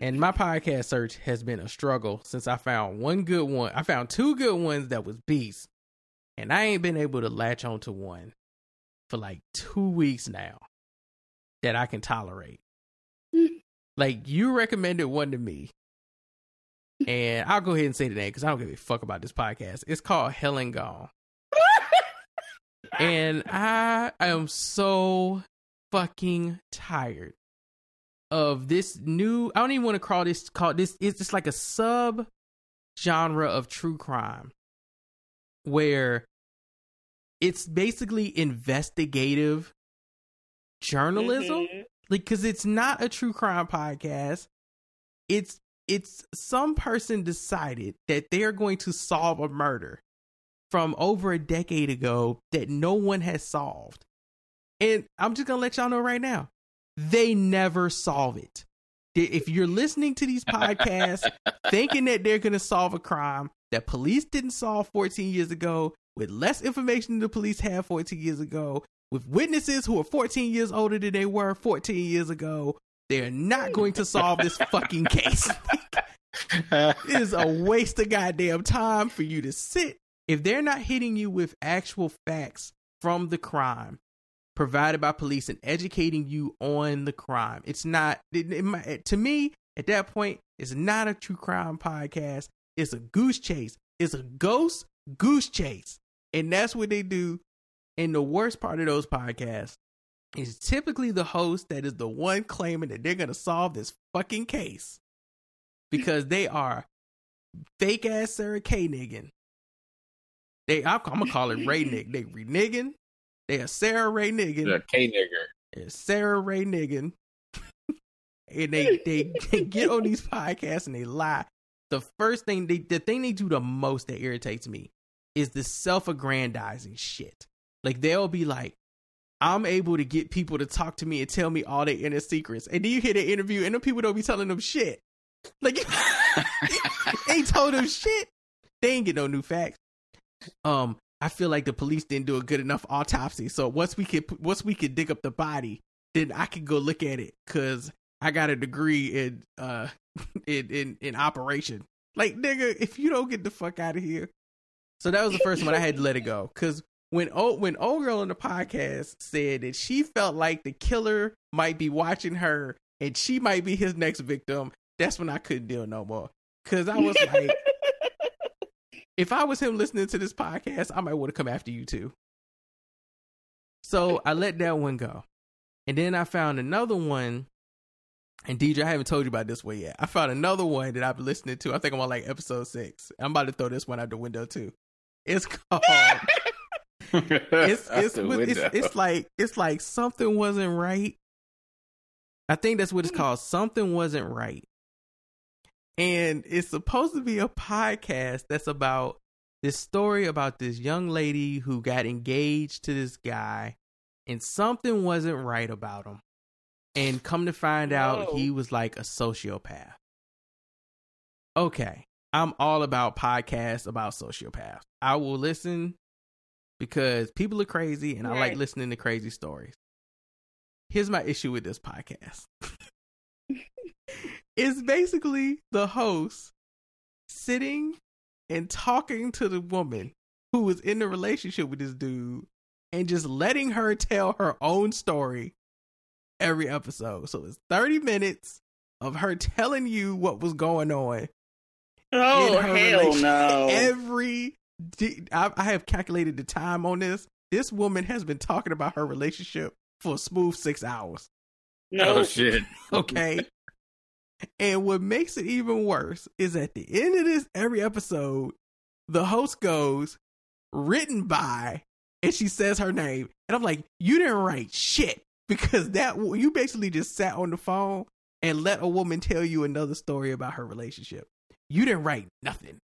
and my podcast search has been a struggle since I found one good one. I found two good ones that was beast. And I ain't been able to latch onto one for like two weeks now that I can tolerate. like you recommended one to me. And I'll go ahead and say the name because I don't give a fuck about this podcast. It's called Hell and Gone. and I am so fucking tired of this new I don't even want to call this call this it's just like a sub genre of true crime where it's basically investigative journalism Mhm. like cuz it's not a true crime podcast it's it's some person decided that they're going to solve a murder from over a decade ago that no one has solved and I'm just going to let y'all know right now they never solve it. If you're listening to these podcasts thinking that they're going to solve a crime that police didn't solve 14 years ago, with less information than the police had 14 years ago, with witnesses who are 14 years older than they were 14 years ago, they're not going to solve this fucking case. it is a waste of goddamn time for you to sit. If they're not hitting you with actual facts from the crime, provided by police and educating you on the crime. It's not it, it to me at that point. It's not a true crime podcast. It's a goose chase. It's a ghost goose chase, and that's what they do. And the worst part of those podcasts is typically the host that is the one claiming that they're gonna solve this fucking case because they are fake ass Sarah Koenig. They I'm, I'm gonna call it Ray Nig. They reneging. They are Sarah Ray niggin. The K nigger. Sarah Ray Niggin. and they, they they get on these podcasts and they lie. The first thing they the thing they do the most that irritates me is the self-aggrandizing shit. Like they'll be like, I'm able to get people to talk to me and tell me all their inner secrets. And then you hear the interview and the people don't be telling them shit. Like ain't told them shit. They ain't get no new facts. Um, I feel like the police didn't do a good enough autopsy. So once we could once we could dig up the body, then I could go look at it because I got a degree in uh in in, in operation. Like nigga, if you don't get the fuck out of here. So that was the first one I had to let it go because when old when old girl on the podcast said that she felt like the killer might be watching her and she might be his next victim, that's when I couldn't deal no more. Cause I was like, if I was him listening to this podcast, I might want to come after you too. So I let that one go. And then I found another one. And DJ, I haven't told you about this one yet. I found another one that I've been listening to. I think I'm on like episode six. I'm about to throw this one out the window too. It's called it's it's, it's it's like it's like something wasn't right. I think that's what it's called. Something wasn't right. And it's supposed to be a podcast that's about this story about this young lady who got engaged to this guy and something wasn't right about him. And come to find out he was like a sociopath. Okay. I'm all about podcasts about sociopaths. I will listen because people are crazy and I like listening to crazy stories. Here's my issue with this podcast. it's basically the host sitting and talking to the woman who was in the relationship with this dude and just letting her tell her own story every episode. So it's 30 minutes of her telling you what was going on Oh hell no! Every I, I have calculated the time on this. This woman has been talking about her relationship for a smooth six hours. no, Oh shit. Okay. and what makes it even worse is at the end of this every episode, the host goes, written by, and she says her name. And I'm like, you didn't write shit because that you basically just sat on the phone and let a woman tell you another story about her relationship. You didn't write nothing.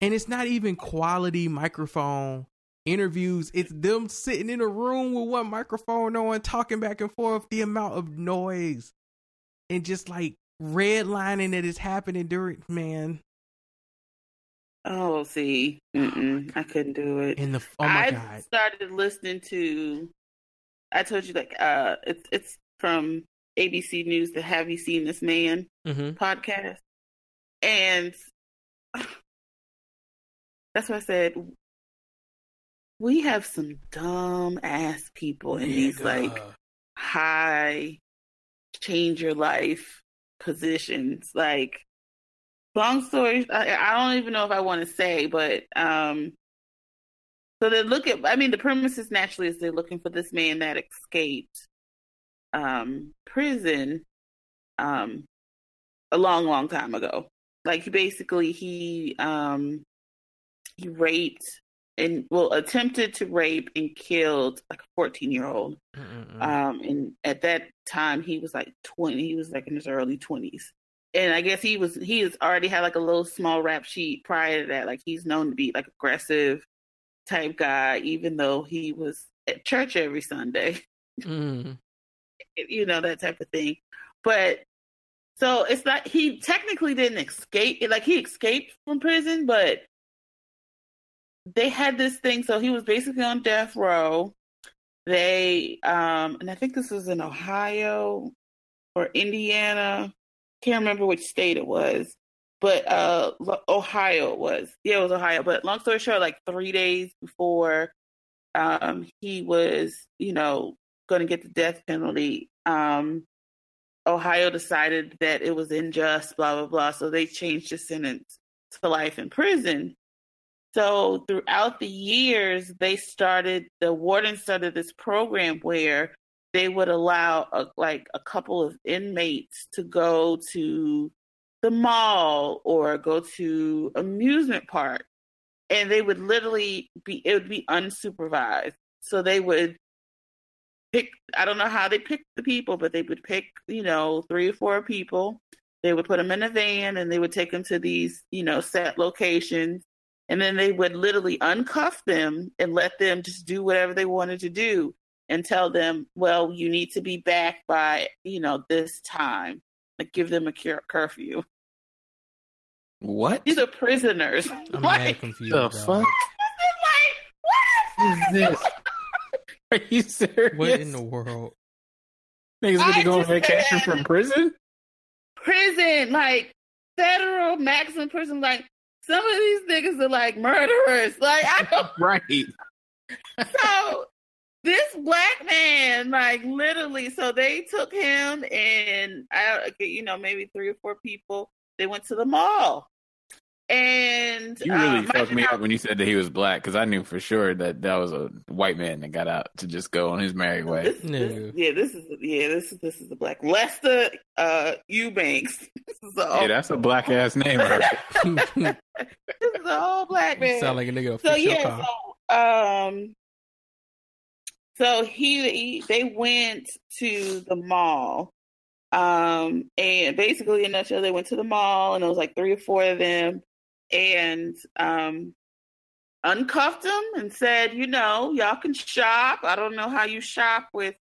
And it's not even quality microphone interviews. It's them sitting in a room with one microphone on, talking back and forth, the amount of noise and just like redlining that is happening during man. Oh, see, Mm-mm, I couldn't do it. In the oh my God. I god. started listening to I told you like uh it's it's from ABC News the Have You Seen This Man hmm podcast. And that's why I said. We have some dumb ass people in these like high change your life positions. Like long story I, I don't even know if I want to say, but um so they look at I mean the premises naturally is they're looking for this man that escaped um prison um a long, long time ago. Like basically he um he raped and well attempted to rape and killed like a 14 year old um and at that time he was like 20 he was like in his early 20s and i guess he was he has already had like a little small rap sheet prior to that like he's known to be like aggressive type guy even though he was at church every sunday. Mm. you know that type of thing. But so it's not he technically didn't escape like he escaped from prison but they had this thing so he was basically on death row. They um and i think this was in ohio or indiana. Can't remember which state it was but uh ohio it was. Yeah it was ohio but long story short like three days before um he was you know going to get the death penalty um ohio decided that it was unjust blah blah blah so they changed the sentence to life in prison so throughout the years, they started the warden started this program where they would allow a, like a couple of inmates to go to the mall or go to amusement park, and they would literally be it would be unsupervised. So they would pick. I don't know how they picked the people, but they would pick you know three or four people. They would put them in a van and they would take them to these you know set locations and then they would literally uncuff them and let them just do whatever they wanted to do and tell them well you need to be back by you know this time like give them a cur- curfew What these are prisoners I'm like, mad confused. the dog. fuck like, is this? Are you serious? What in the world? Niggas gonna I go on vacation from prison? prison like federal maximum prison like some of these niggas are like murderers like i don't Right. so this black man, like literally, so they took him and I, you know, maybe three or four people. They went to the mall, and You really um, fucked me mind up when you said that he was black because I knew for sure that that was a white man that got out to just go on his merry way. This, this, yeah, this is yeah, this is this is the black Lester uh, Eubanks. This is Yeah, that's a black ass name. right this is a whole black man. Sound like a nigga. so So yeah, so um, so he, he they went to the mall, um, and basically in a nutshell, they went to the mall, and it was like three or four of them, and um, uncuffed him and said, you know, y'all can shop. I don't know how you shop with,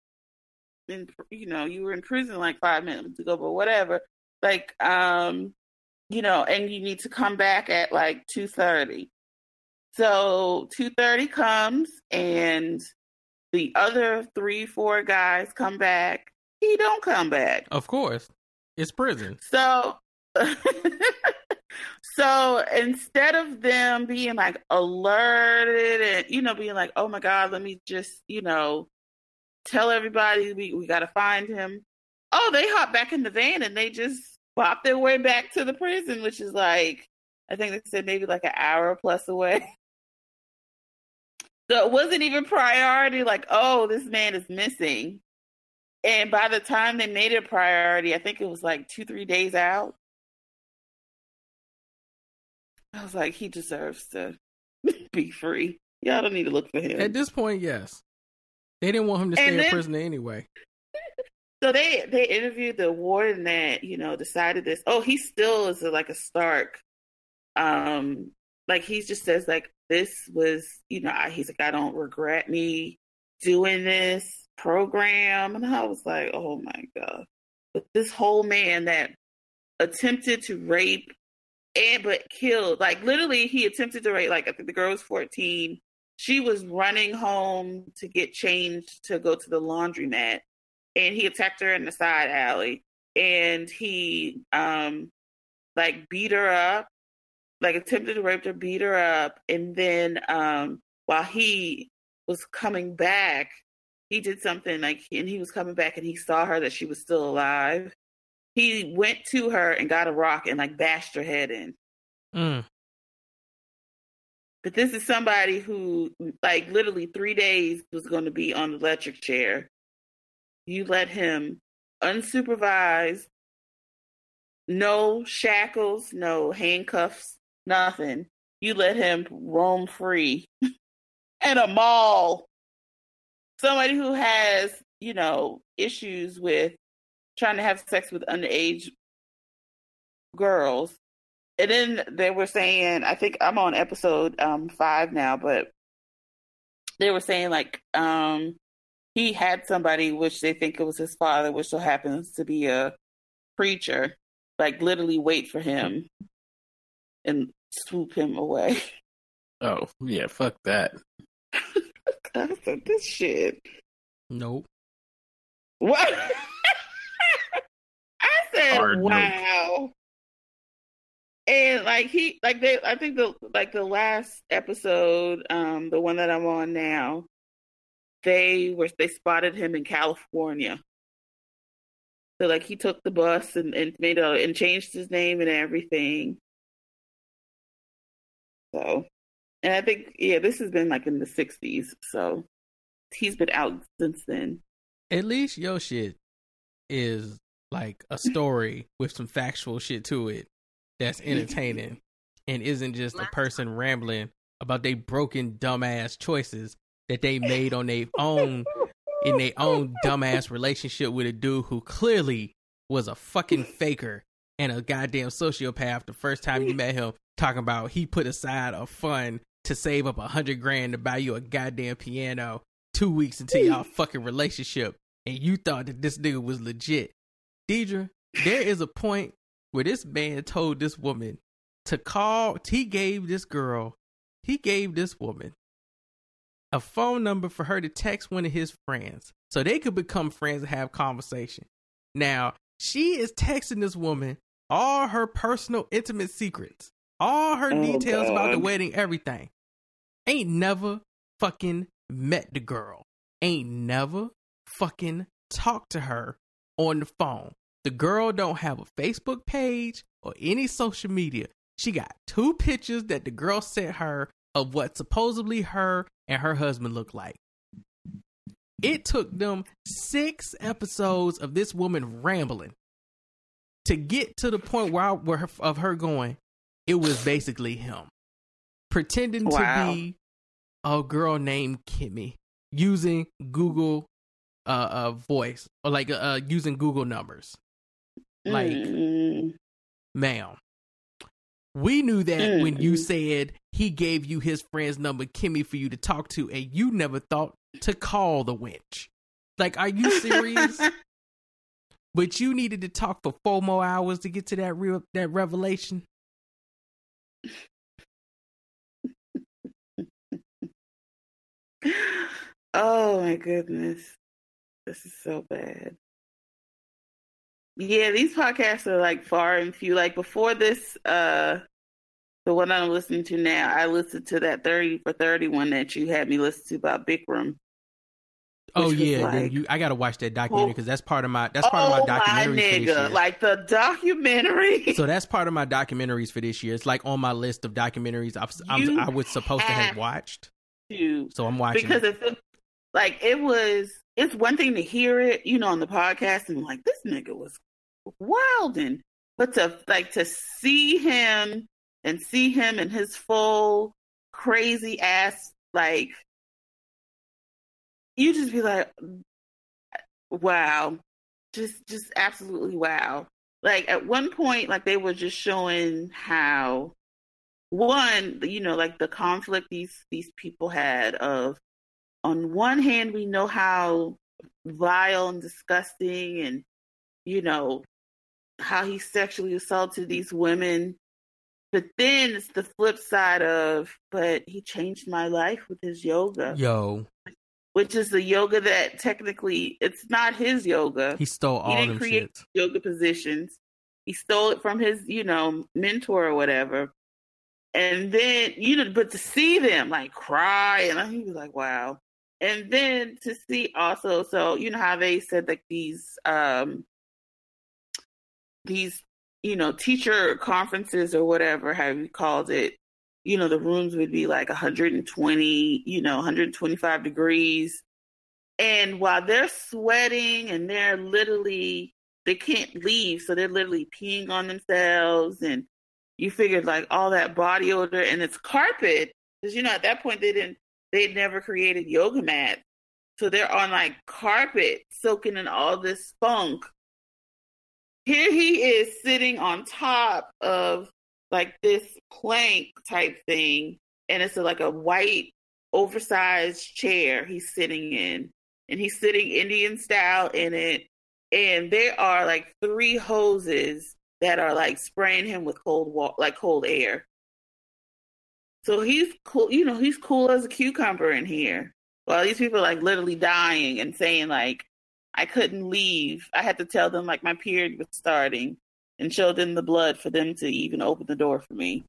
in, you know, you were in prison like five minutes ago, but whatever. Like, um, you know, and you need to come back at like two thirty. So two thirty comes, and the other three, four guys come back. He don't come back. of course, it's prison. So, so instead of them being like alerted and you know being like, oh my god, let me just you know tell everybody we we got to find him. Oh, they hop back in the van and they just bop their way back to the prison, which is like I think they said maybe like an hour plus away. So it wasn't even priority, like, oh, this man is missing. And by the time they made it a priority, I think it was like two, three days out. I was like, he deserves to be free. Y'all don't need to look for him. At this point, yes, they didn't want him to stay then- prison anyway. So they they interviewed the warden that you know decided this. Oh, he still is like a Stark. Um, like he just says like this was you know he's like I don't regret me doing this program, and I was like, oh my god, but this whole man that attempted to rape and but killed like literally he attempted to rape like I think the girl was fourteen. she was running home to get changed to go to the laundromat, and he attacked her in the side alley, and he um like beat her up, like attempted to rape her, beat her up, and then um while he was coming back, he did something like, and he was coming back and he saw her that she was still alive. He went to her and got a rock and like bashed her head in. Mm. But this is somebody who, like, literally three days was going to be on the electric chair. You let him unsupervised, no shackles, no handcuffs, nothing. You let him roam free in a mall. Somebody who has, you know, issues with trying to have sex with underage girls. And then they were saying, I think I'm on episode um, five now, but they were saying like um, he had somebody which they think it was his father, which so happens to be a preacher, like literally wait for him and swoop him away. Oh yeah, fuck that. I said this shit. Nope. What? I said, Hard note. wow. And like he, like they, I think the like the last episode, um, the one that I'm on now, they were they spotted him in California. So like he took the bus and, and made a and changed his name and everything. So, and I think yeah, this has been like in the '60s, so he's been out since then. At least your shit is like a story with some factual shit to it that's entertaining and isn't just a person rambling about they broken dumbass choices that they made on their own in their own dumbass relationship with a dude who clearly was a fucking faker and a goddamn sociopath the first time you met him talking about he put aside a fund to save up a hundred grand to buy you a goddamn piano two weeks into y'all fucking relationship and you thought that this nigga was legit. Deidre, there is a point where this man told this woman to call he gave this girl he gave this woman a phone number for her to text one of his friends so they could become friends and have conversation. Now, she is texting this woman all her personal intimate secrets, all her Oh, details about the wedding, everything. Ain't never fucking met the girl. Ain't never fucking talked to her on the phone. The girl don't have a Facebook page or any social media. She got two pictures that the girl sent her of what supposedly her and her husband look like. It took them six episodes of this woman rambling to get to the point where, I, where her, of her going. It was basically him pretending Wow. to be a girl named Kimmy using Google uh, uh voice or like uh using Google numbers. Like, Mm. ma'am, we knew that when you Mm. said he gave you his friend's number, Kimmy, for you to talk to, and you never thought to call the wench. Like, are you serious? but you needed to talk for four more hours to get to that real that revelation. Oh my goodness. This is so bad. Yeah, these podcasts are like far and few. Like before this, uh the one I'm listening to now, I listened to that 30 for 30 one that you had me listen to about Bikram. Oh yeah, like- you, I gotta watch that documentary Oh. because that's part of my that's part oh of my documentaries for this nigga, year. like the documentary. so that's part of my documentaries for this year. It's like on my list of documentaries I've, I'm, I was supposed to have have watched. to So I'm watching. because it. it's like it was it's one thing to hear it you know on the podcast and like this nigga was wilding but to like to see him and see him in his full crazy ass like you just be like wow. Just just absolutely wow. Like at one point like they were just showing how one you know like the conflict these these people had of on one hand we know how vile and disgusting and you know how he sexually assaulted these women But then it's the flip side of, but he changed my life with his yoga, Yo, which is the yoga that technically it's not his yoga. he stole all he didn't create shits. yoga positions. He stole it from his, you know, mentor or whatever. And then, you know, but to see them like cry, and he was like, wow. And then to see also, so you know how they said that these, um, these, you know, teacher conferences or whatever, have you called it, you know, the rooms would be like 120, you know, 125 degrees. And while they're sweating and they're literally, they can't leave. So they're literally peeing on themselves. And you figured like all that body odor and it's carpet. Because, you know, at that point they didn't, they'd never created yoga mats. So they're on like carpet soaking in all this funk. Here he is sitting on top of like this plank type thing. And it's like a white oversized chair he's sitting in. And he's sitting Indian style in it. And there are like three hoses that are like spraying him with cold water, like cold air. So he's cool, you know, he's cool as a cucumber in here. While these people are like literally dying and saying like, I couldn't leave. I had to tell them like my period was starting and show them the blood for them to even open the door for me.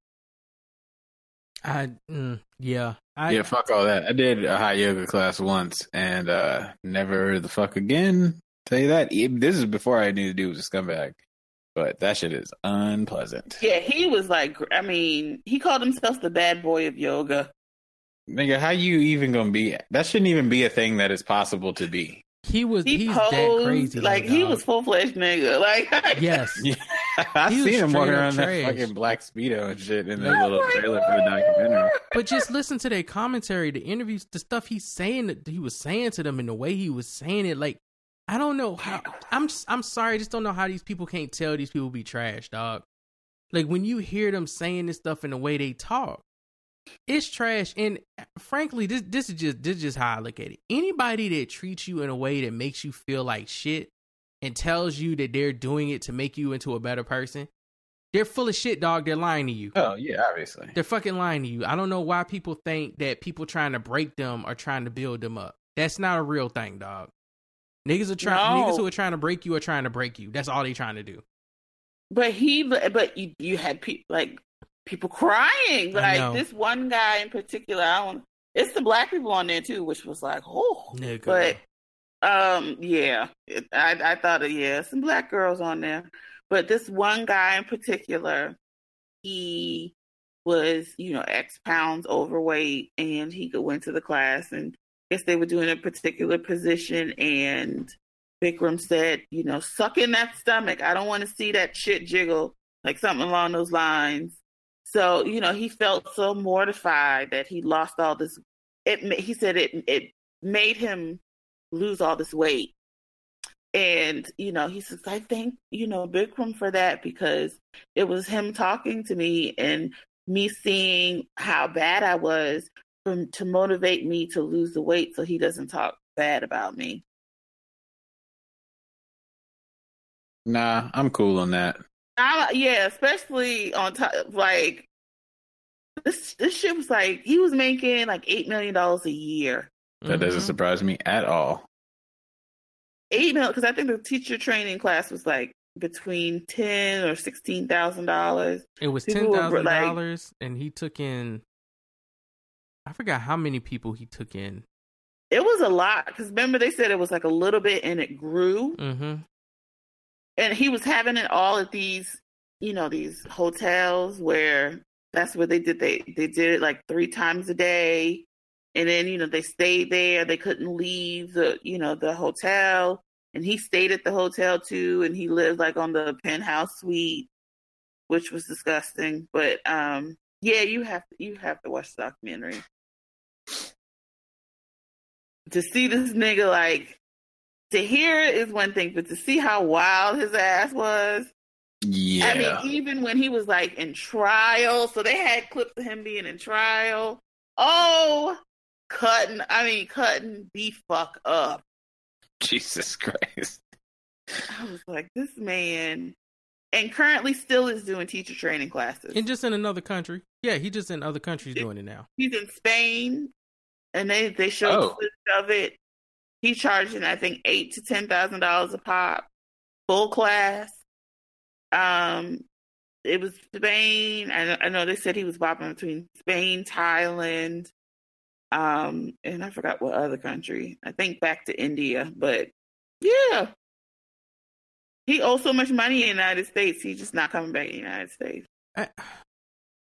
I mm, yeah. I yeah, fuck all that. I did a hot yoga class once and uh never the fuck again. Tell you that. This is before I knew the dude was a scumbag. But that shit is unpleasant. Yeah, he was like, I mean, he called himself the bad boy of yoga. Nigga, how you even gonna be? That shouldn't even be a thing that is possible to be. He was He he's posed that crazy. though, like he dog. was full fledged nigga. Like Yes. Yeah, I seen him walking straight up around that fucking black speedo and shit in the Yeah. little trailer for the documentary. But just listen to their commentary, the interviews, the stuff he's saying that he was saying to them, and the way he was saying it. Like, I don't know how. I'm just, I'm sorry, I just don't know how these people can't tell these people be trash, dog. Like when you hear them saying this stuff in the way they talk, it's trash. And uh, frankly, this this is just this is just how I look at it. Anybody that treats you in a way that makes you feel like shit and tells you that they're doing it to make you into a better person, they're full of shit, dog. They're lying to you. Oh yeah, obviously. They're fucking lying to you. I don't know why people think that people trying to break them are trying to build them up. That's not a real thing, dog. Niggas are trying. No. Niggas who are trying to break you are trying to break you. That's all they're trying to do. But he, but you, you had people like people crying. Like this one guy in particular. I don't. It's the black people on there too, which was like, oh, Nigga. but um, yeah, it, I I thought, it, yeah, some black girls on there, but this one guy in particular, he was you know X pounds overweight, and he could went to the class, and I guess they were doing a particular position, and Bikram said, you know, suck in that stomach. I don't want to see that shit jiggle, like something along those lines. So, you know, he felt so mortified that he lost all this. It, he said it, it made him lose all this weight. And, you know, he says, I thank, you know, Bikram for that because it was him talking to me and me seeing how bad I was from to motivate me to lose the weight so he doesn't talk bad about me. Nah, I'm cool on that. I, yeah, especially on top, like this. This shit was like he was making like eight million dollars a year. That doesn't Mhm. surprise me at all. Eight million because I think the teacher training class was like between ten or sixteen thousand dollars. It was People ten were, thousand like- dollars, and he took in. I forgot how many people he took in. It was a lot because remember they said it was like a little bit and it grew, Mm-hmm. And he was having it all at these, you know, these hotels where that's where they did they they did it like three times a day, and then you know they stayed there. They couldn't leave the you know the hotel, and he stayed at the hotel too, and he lived like on the penthouse suite, which was disgusting. But um, yeah, you have you have to watch the documentary to see this nigga like to hear it is one thing, but to see how wild his ass was. Yeah. I mean, even when he was like in trial, so they had clips of him being in trial. Oh, cutting, I mean, cutting the fuck up. Jesus Christ. I was like, this man, and currently still is doing teacher training classes. And just in another country. Yeah, he just in other countries doing it now. He's in Spain, and they they showed Oh. footage of it. He's charging, I think, eight to ten thousand dollars a pop, full class. Um, it was Spain. I know, I know they said he was bopping between Spain, Thailand, um, and I forgot what other country. I think back to India, but yeah. He owes so much money in the United States. He's just not coming back to the United States. I,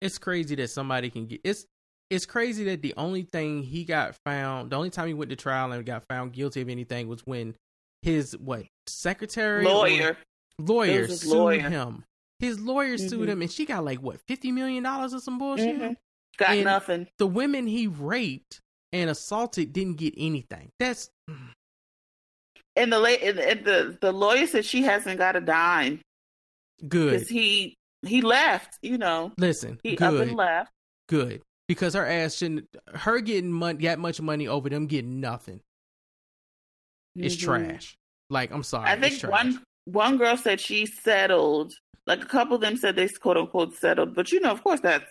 it's crazy that somebody can get it's it's crazy that the only thing he got found the only time he went to trial and got found guilty of anything was when his what secretary or Lawyer. lawyer It was his sued lawyer. him his lawyer sued Mhm. him and she got like what 50 million dollars or some bullshit Mhm. Got And nothing. the women he raped and assaulted didn't get anything that's And the la- and, and the the lawyer said she hasn't got a dime good because he he left. You know, listen he up good and left. good because her ass shouldn't her getting money that much money over them getting nothing is Mhm. trash like i'm sorry I it's think one one girl said she settled. Like a couple of them said they quote unquote settled, but you know, of course, that's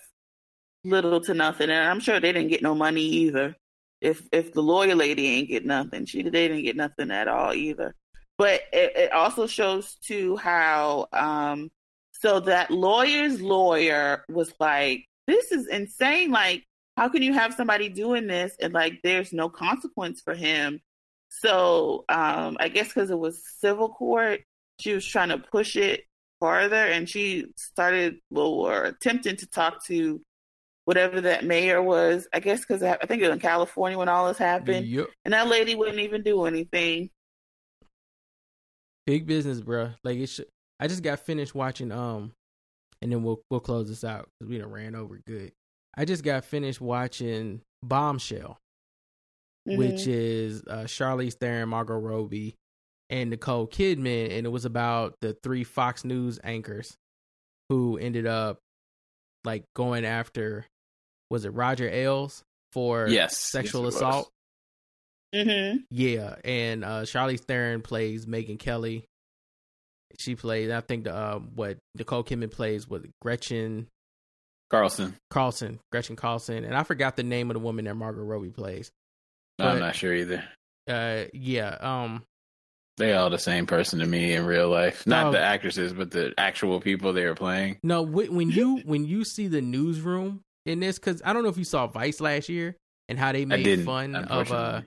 little to nothing, and I'm sure they didn't get no money either. If if the lawyer lady ain't get nothing, she they didn't get nothing at all either. But it, it also shows too how um so that lawyer's lawyer was like, "This is insane! Like, how can you have somebody doing this and like there's no consequence for him?" So um, I guess because it was civil court, she was trying to push it farther, and she started well, or attempting to talk to whatever that mayor was. I guess because I think it was in California when all this happened, Yup. and that lady wouldn't even do anything. big business bro like it should i just got finished watching um and then we'll we'll close this out because we done ran over good i just got finished watching bombshell which Mhm. is uh, Charlize Theron, Margot Robbie, and Nicole Kidman, and it was about the three Fox News anchors who ended up like going after was it Roger Ailes for Yes, sexual yes, assault? Mm-hmm. Yeah, and uh, Charlize Theron plays Megyn Kelly. She plays, I think, the uh, what Nicole Kidman plays with Gretchen Carlson. Carlson, Gretchen Carlson, and I forgot the name of the woman that Margot Robbie plays. I'm not sure either. Uh, yeah, um, They all the same person to me in real life. Not No. the actresses, but the actual people they were playing. No, wh- when you when you see the newsroom in this, because I don't know if you saw Vice last year and how they made fun of uh.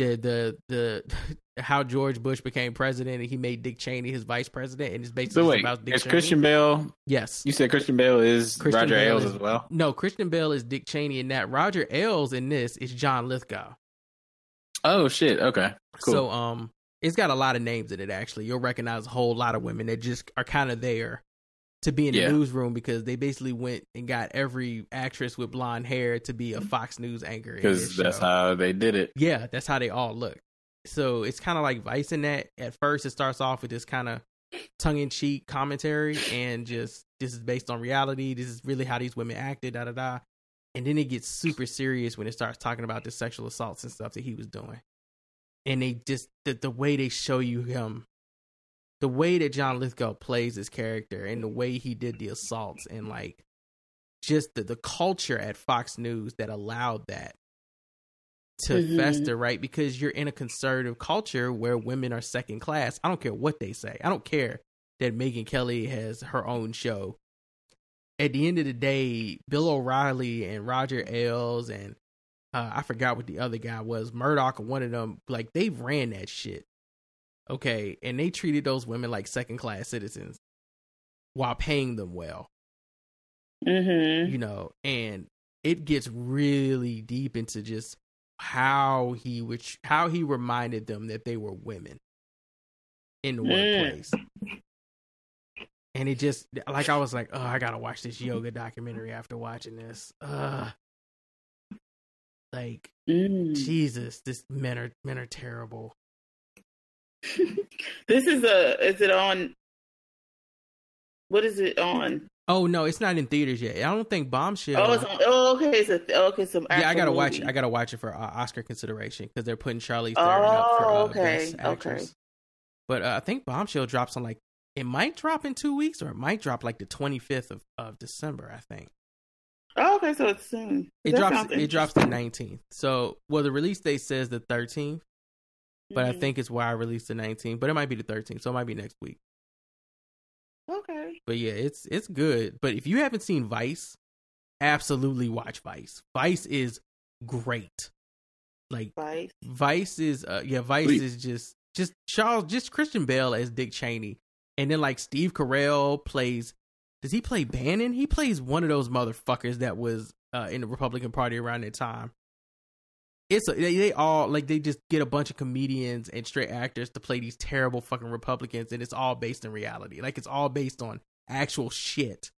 The the the how George Bush became president and he made Dick Cheney his vice president and it's basically So wait, about Dick is Cheney. Christian Bale? Yes, You said Christian Bale is Christian Roger Bale Ailes is- as well. No, Christian Bale is Dick Cheney in that. Roger Ailes in this is John Lithgow. Oh shit! Okay, cool. So um, it's got a lot of names in it. Actually, you'll recognize a whole lot of women that just are kind of there to be in the Yeah. newsroom because they basically went and got every actress with blonde hair to be a Fox News anchor. because that's show. how they did it. Yeah, that's how they all look. So it's kind of like Vice in that. At first, it starts off with this kind of tongue in cheek commentary and just this is based on reality. This is really how these women acted. Da da da. And then it gets super serious when it starts talking about the sexual assaults and stuff that he was doing. And they just the the way they show you him, the way that John Lithgow plays his character, and the way he did the assaults, and like just the the culture at Fox News that allowed that to Mhm. fester, right? Because you're in a conservative culture where women are second class. I don't care what they say. I don't care that Megyn Kelly has her own show. At the end of the day, Bill O'Reilly and Roger Ailes and uh, I forgot what the other guy was, Murdoch or one of them, like they ran that shit. Okay, and they treated those women like second class citizens while paying them well Mm-hmm. you know, and it gets really deep into just how he which how he reminded them that they were women in the Mm. workplace. And it just like I was like, oh, I gotta watch this yoga documentary after watching this. Uh like Mm. Jesus, this men are men are terrible. This is a. Is it on? What is it on? Oh no, it's not in theaters yet. I don't think Bombshell. Oh, it's on. Oh, okay. It's a. oh, Okay, some. yeah, I gotta actual watch it. I gotta watch it for uh, Oscar consideration because they're putting Charlize Theron up for Oh, uh, okay, best actress. okay. But uh, I think Bombshell drops on like It might drop in two weeks, or it might drop like the twenty fifth of, of December. I think Oh, okay, so it's soon. it That drops. It drops the nineteenth. So, well, the release date says the thirteenth, but I Mhm. think it's why I released the nineteenth. But it might be the thirteenth, so it might be next week. Okay. But yeah, it's it's good. But if you haven't seen Vice, absolutely watch Vice. Vice is great. Like Vice. Vice is uh yeah, Vice Sweet. is just just Charles just Christian Bale as Dick Cheney. And then like Steve Carell plays does he play Bannon? He plays one of those motherfuckers that was uh in the Republican Party around that time. It's a, they, they all like they just get a bunch of comedians and straight actors to play these terrible fucking Republicans and it's all based in reality. Like it's all based on actual shit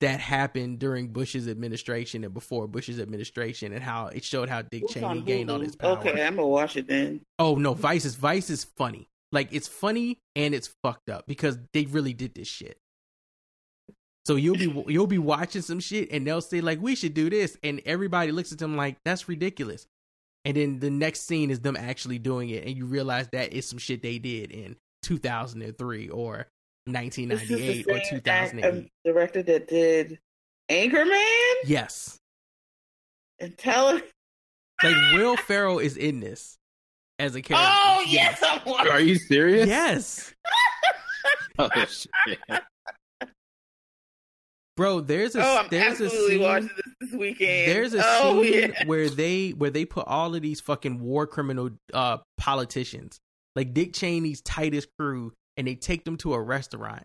that happened during Bush's administration and before Bush's administration and how it showed how Dick Cheney gained all his power. Okay, I'm gonna watch it then. Oh no, Vice is Vice is funny. Like it's funny and it's fucked up because they really did this shit. So you'll be you'll be watching some shit and they'll say like we should do this and everybody looks at them like that's ridiculous. And then the next scene is them actually doing it and you realize that is some shit they did in 2003 or 1998 or same 2008. um, director that did Anchorman Yes. and Tele. Like Will Ferrell is in this as a character. Oh yes, I'm. Are you serious? Yes. Oh shit. Bro, there's a Oh, I'm there's a absolutely scene watching this this weekend. There's a oh, scene yeah. where they where they put all of these fucking war criminal uh politicians, like Dick Cheney's tightest crew, and they take them to a restaurant.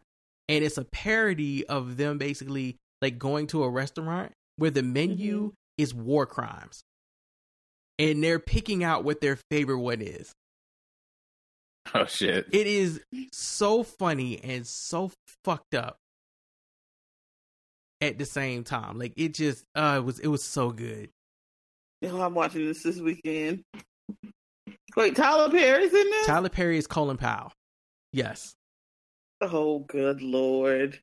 And it's a parody of them basically like going to a restaurant where the menu Mm-hmm. is war crimes. And they're picking out what their favorite one is. Oh shit. It is so funny and so fucked up at the same time. Like it just uh it was it was so good. Oh, I'm watching this this weekend. Wait, Tyler Perry's in this? Tyler Perry is Colin Powell. Yes. Oh, good lord.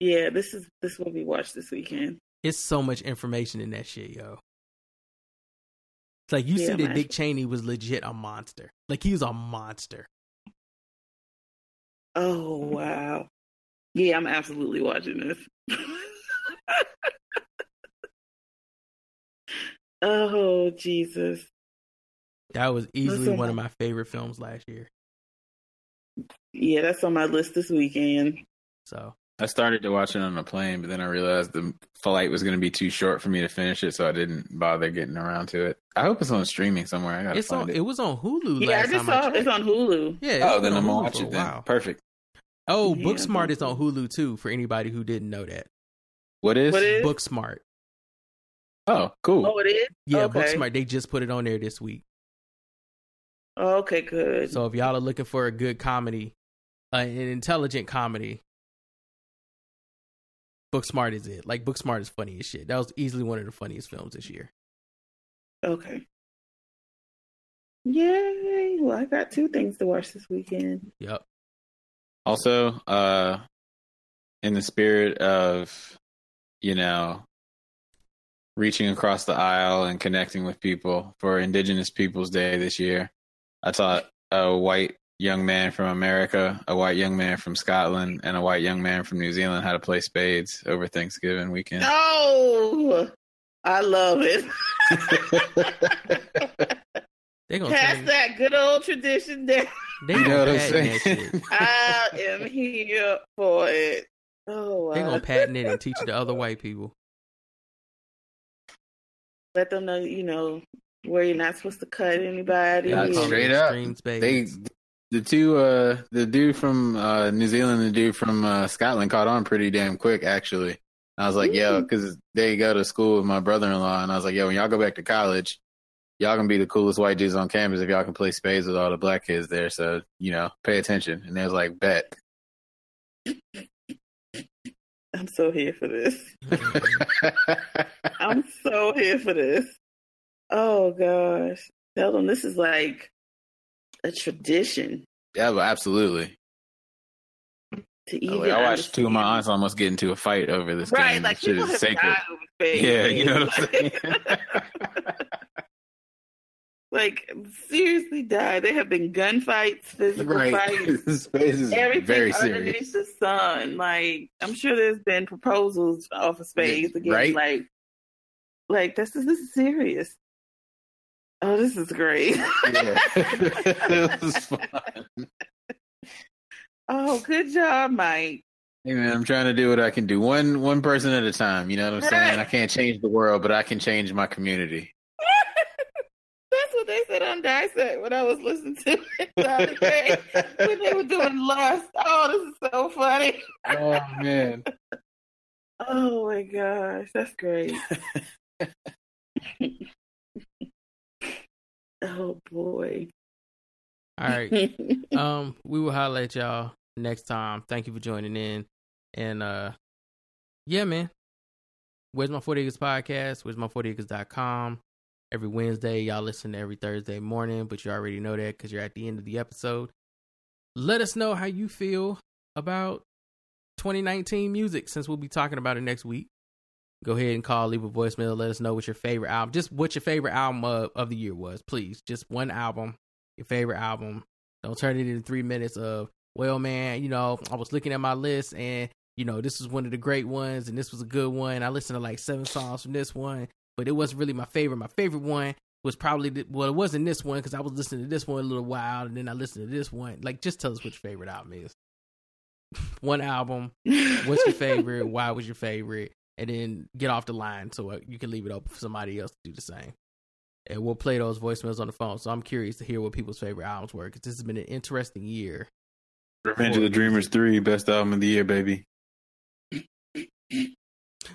Yeah, this is this will be watched this weekend. It's so much information in that shit, yo. It's like you Yeah, see that man. Dick Cheney was legit a monster. Like he was a monster. Oh wow. Yeah, I'm absolutely watching this. oh Jesus. That was easily Listen, one of my favorite films last year. Yeah, that's on my list this weekend. So I started to watch it on a plane, but then I realized the flight was going to be too short for me to finish it, so I didn't bother getting around to it. I hope it's on streaming somewhere. I gotta it's find on it. it was on Hulu Yeah, I last just time I saw checked. it's on Hulu. Yeah, Oh, then I'm gonna watch it then. while. Perfect. Oh, Yeah, Booksmart is on Hulu too for anybody who didn't know that. What is? What is? Booksmart. Oh, cool. Oh, it is? Yeah, okay. Booksmart. They just put it on there this week. Okay, good. So if y'all are looking for a good comedy, uh, an intelligent comedy, Booksmart is it. Like Booksmart is funny as shit. That was easily one of the funniest films this year. Okay. Yay! Well, I got two things to watch this weekend. Yep. Also, uh, in the spirit of, you know, reaching across the aisle and connecting with people for Indigenous Peoples Day this year, I taught a white young man from America, a white young man from Scotland, and a white young man from New Zealand how to play spades over Thanksgiving weekend. Oh, I love it. They gonna Pass turn, that good old tradition down. they You know what I'm saying? I am here for it. Oh, They wow. gonna patent it and teach it to other white people. let them know, you know, where you're not supposed to cut anybody. Yeah, straight up. extreme They, the two, uh, the dude from uh, New Zealand, and the dude from uh, Scotland caught on pretty damn quick, actually. I was like, yo, because they go to school with my brother-in-law, and I was like, yo, when y'all go back to college, y'all gonna be the coolest white dudes on campus if y'all can play spades with all the black kids there. So you know, pay attention. And they was like, bet. I'm so here for this. I'm so here for this. Oh gosh. Tell them this is like a tradition yeah, absolutely. to I, even. like, I watched two of my aunts almost get into a fight over this Right, game. like This people have sacred. over Yeah, you know what I'm saying. Like seriously, died. There have been gunfights, physical Right. fights, Space is everything very underneath serious. the sun. Like I'm sure there's been proposals off of space again. Right. Like, like this is this is serious. Oh, this is great. Yeah. it was fun. oh, good job, Mike. Hey man, I'm trying to do what I can do. One one person at a time. You know what I'm saying? I can't change the world, but I can change my community. What they said on Dissect when I was listening to it the other day when they were doing Lust. Oh, this is so funny. Oh man. Oh my gosh, that's great. oh boy. All right. um, we will highlight y'all next time. Thank you for joining in. And uh yeah, man. Where's my 40 acres podcast? Where's my 40 acres.com. Every Wednesday, y'all listen every Thursday morning, but you already know that because you're at the end of the episode. Let us know how you feel about 2019 music since we'll be talking about it next week. Go ahead and call, leave a voicemail. Let us know what your favorite album, just what your favorite album of, of the year was, please. Just one album, your favorite album. Don't turn it into three minutes of, well, man, you know, I was looking at my list and, you know, this was one of the great ones and this was a good one. I listened to like seven songs from this one, but it wasn't really my favorite. My favorite one was probably, the, well, it wasn't this one because I was listening to this one a little while and then I listened to this one. Like, just tell us your favorite album is. one album, what's your favorite? Why was your favorite? And then get off the line so uh, you can leave it open for somebody else to do the same. And we'll play those voicemails on the phone. So I'm curious to hear what people's favorite albums were because this has been an interesting year. Revenge of the Dreamers 3, best album of the year, baby.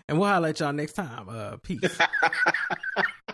And we'll at y'all next time. Uh, peace.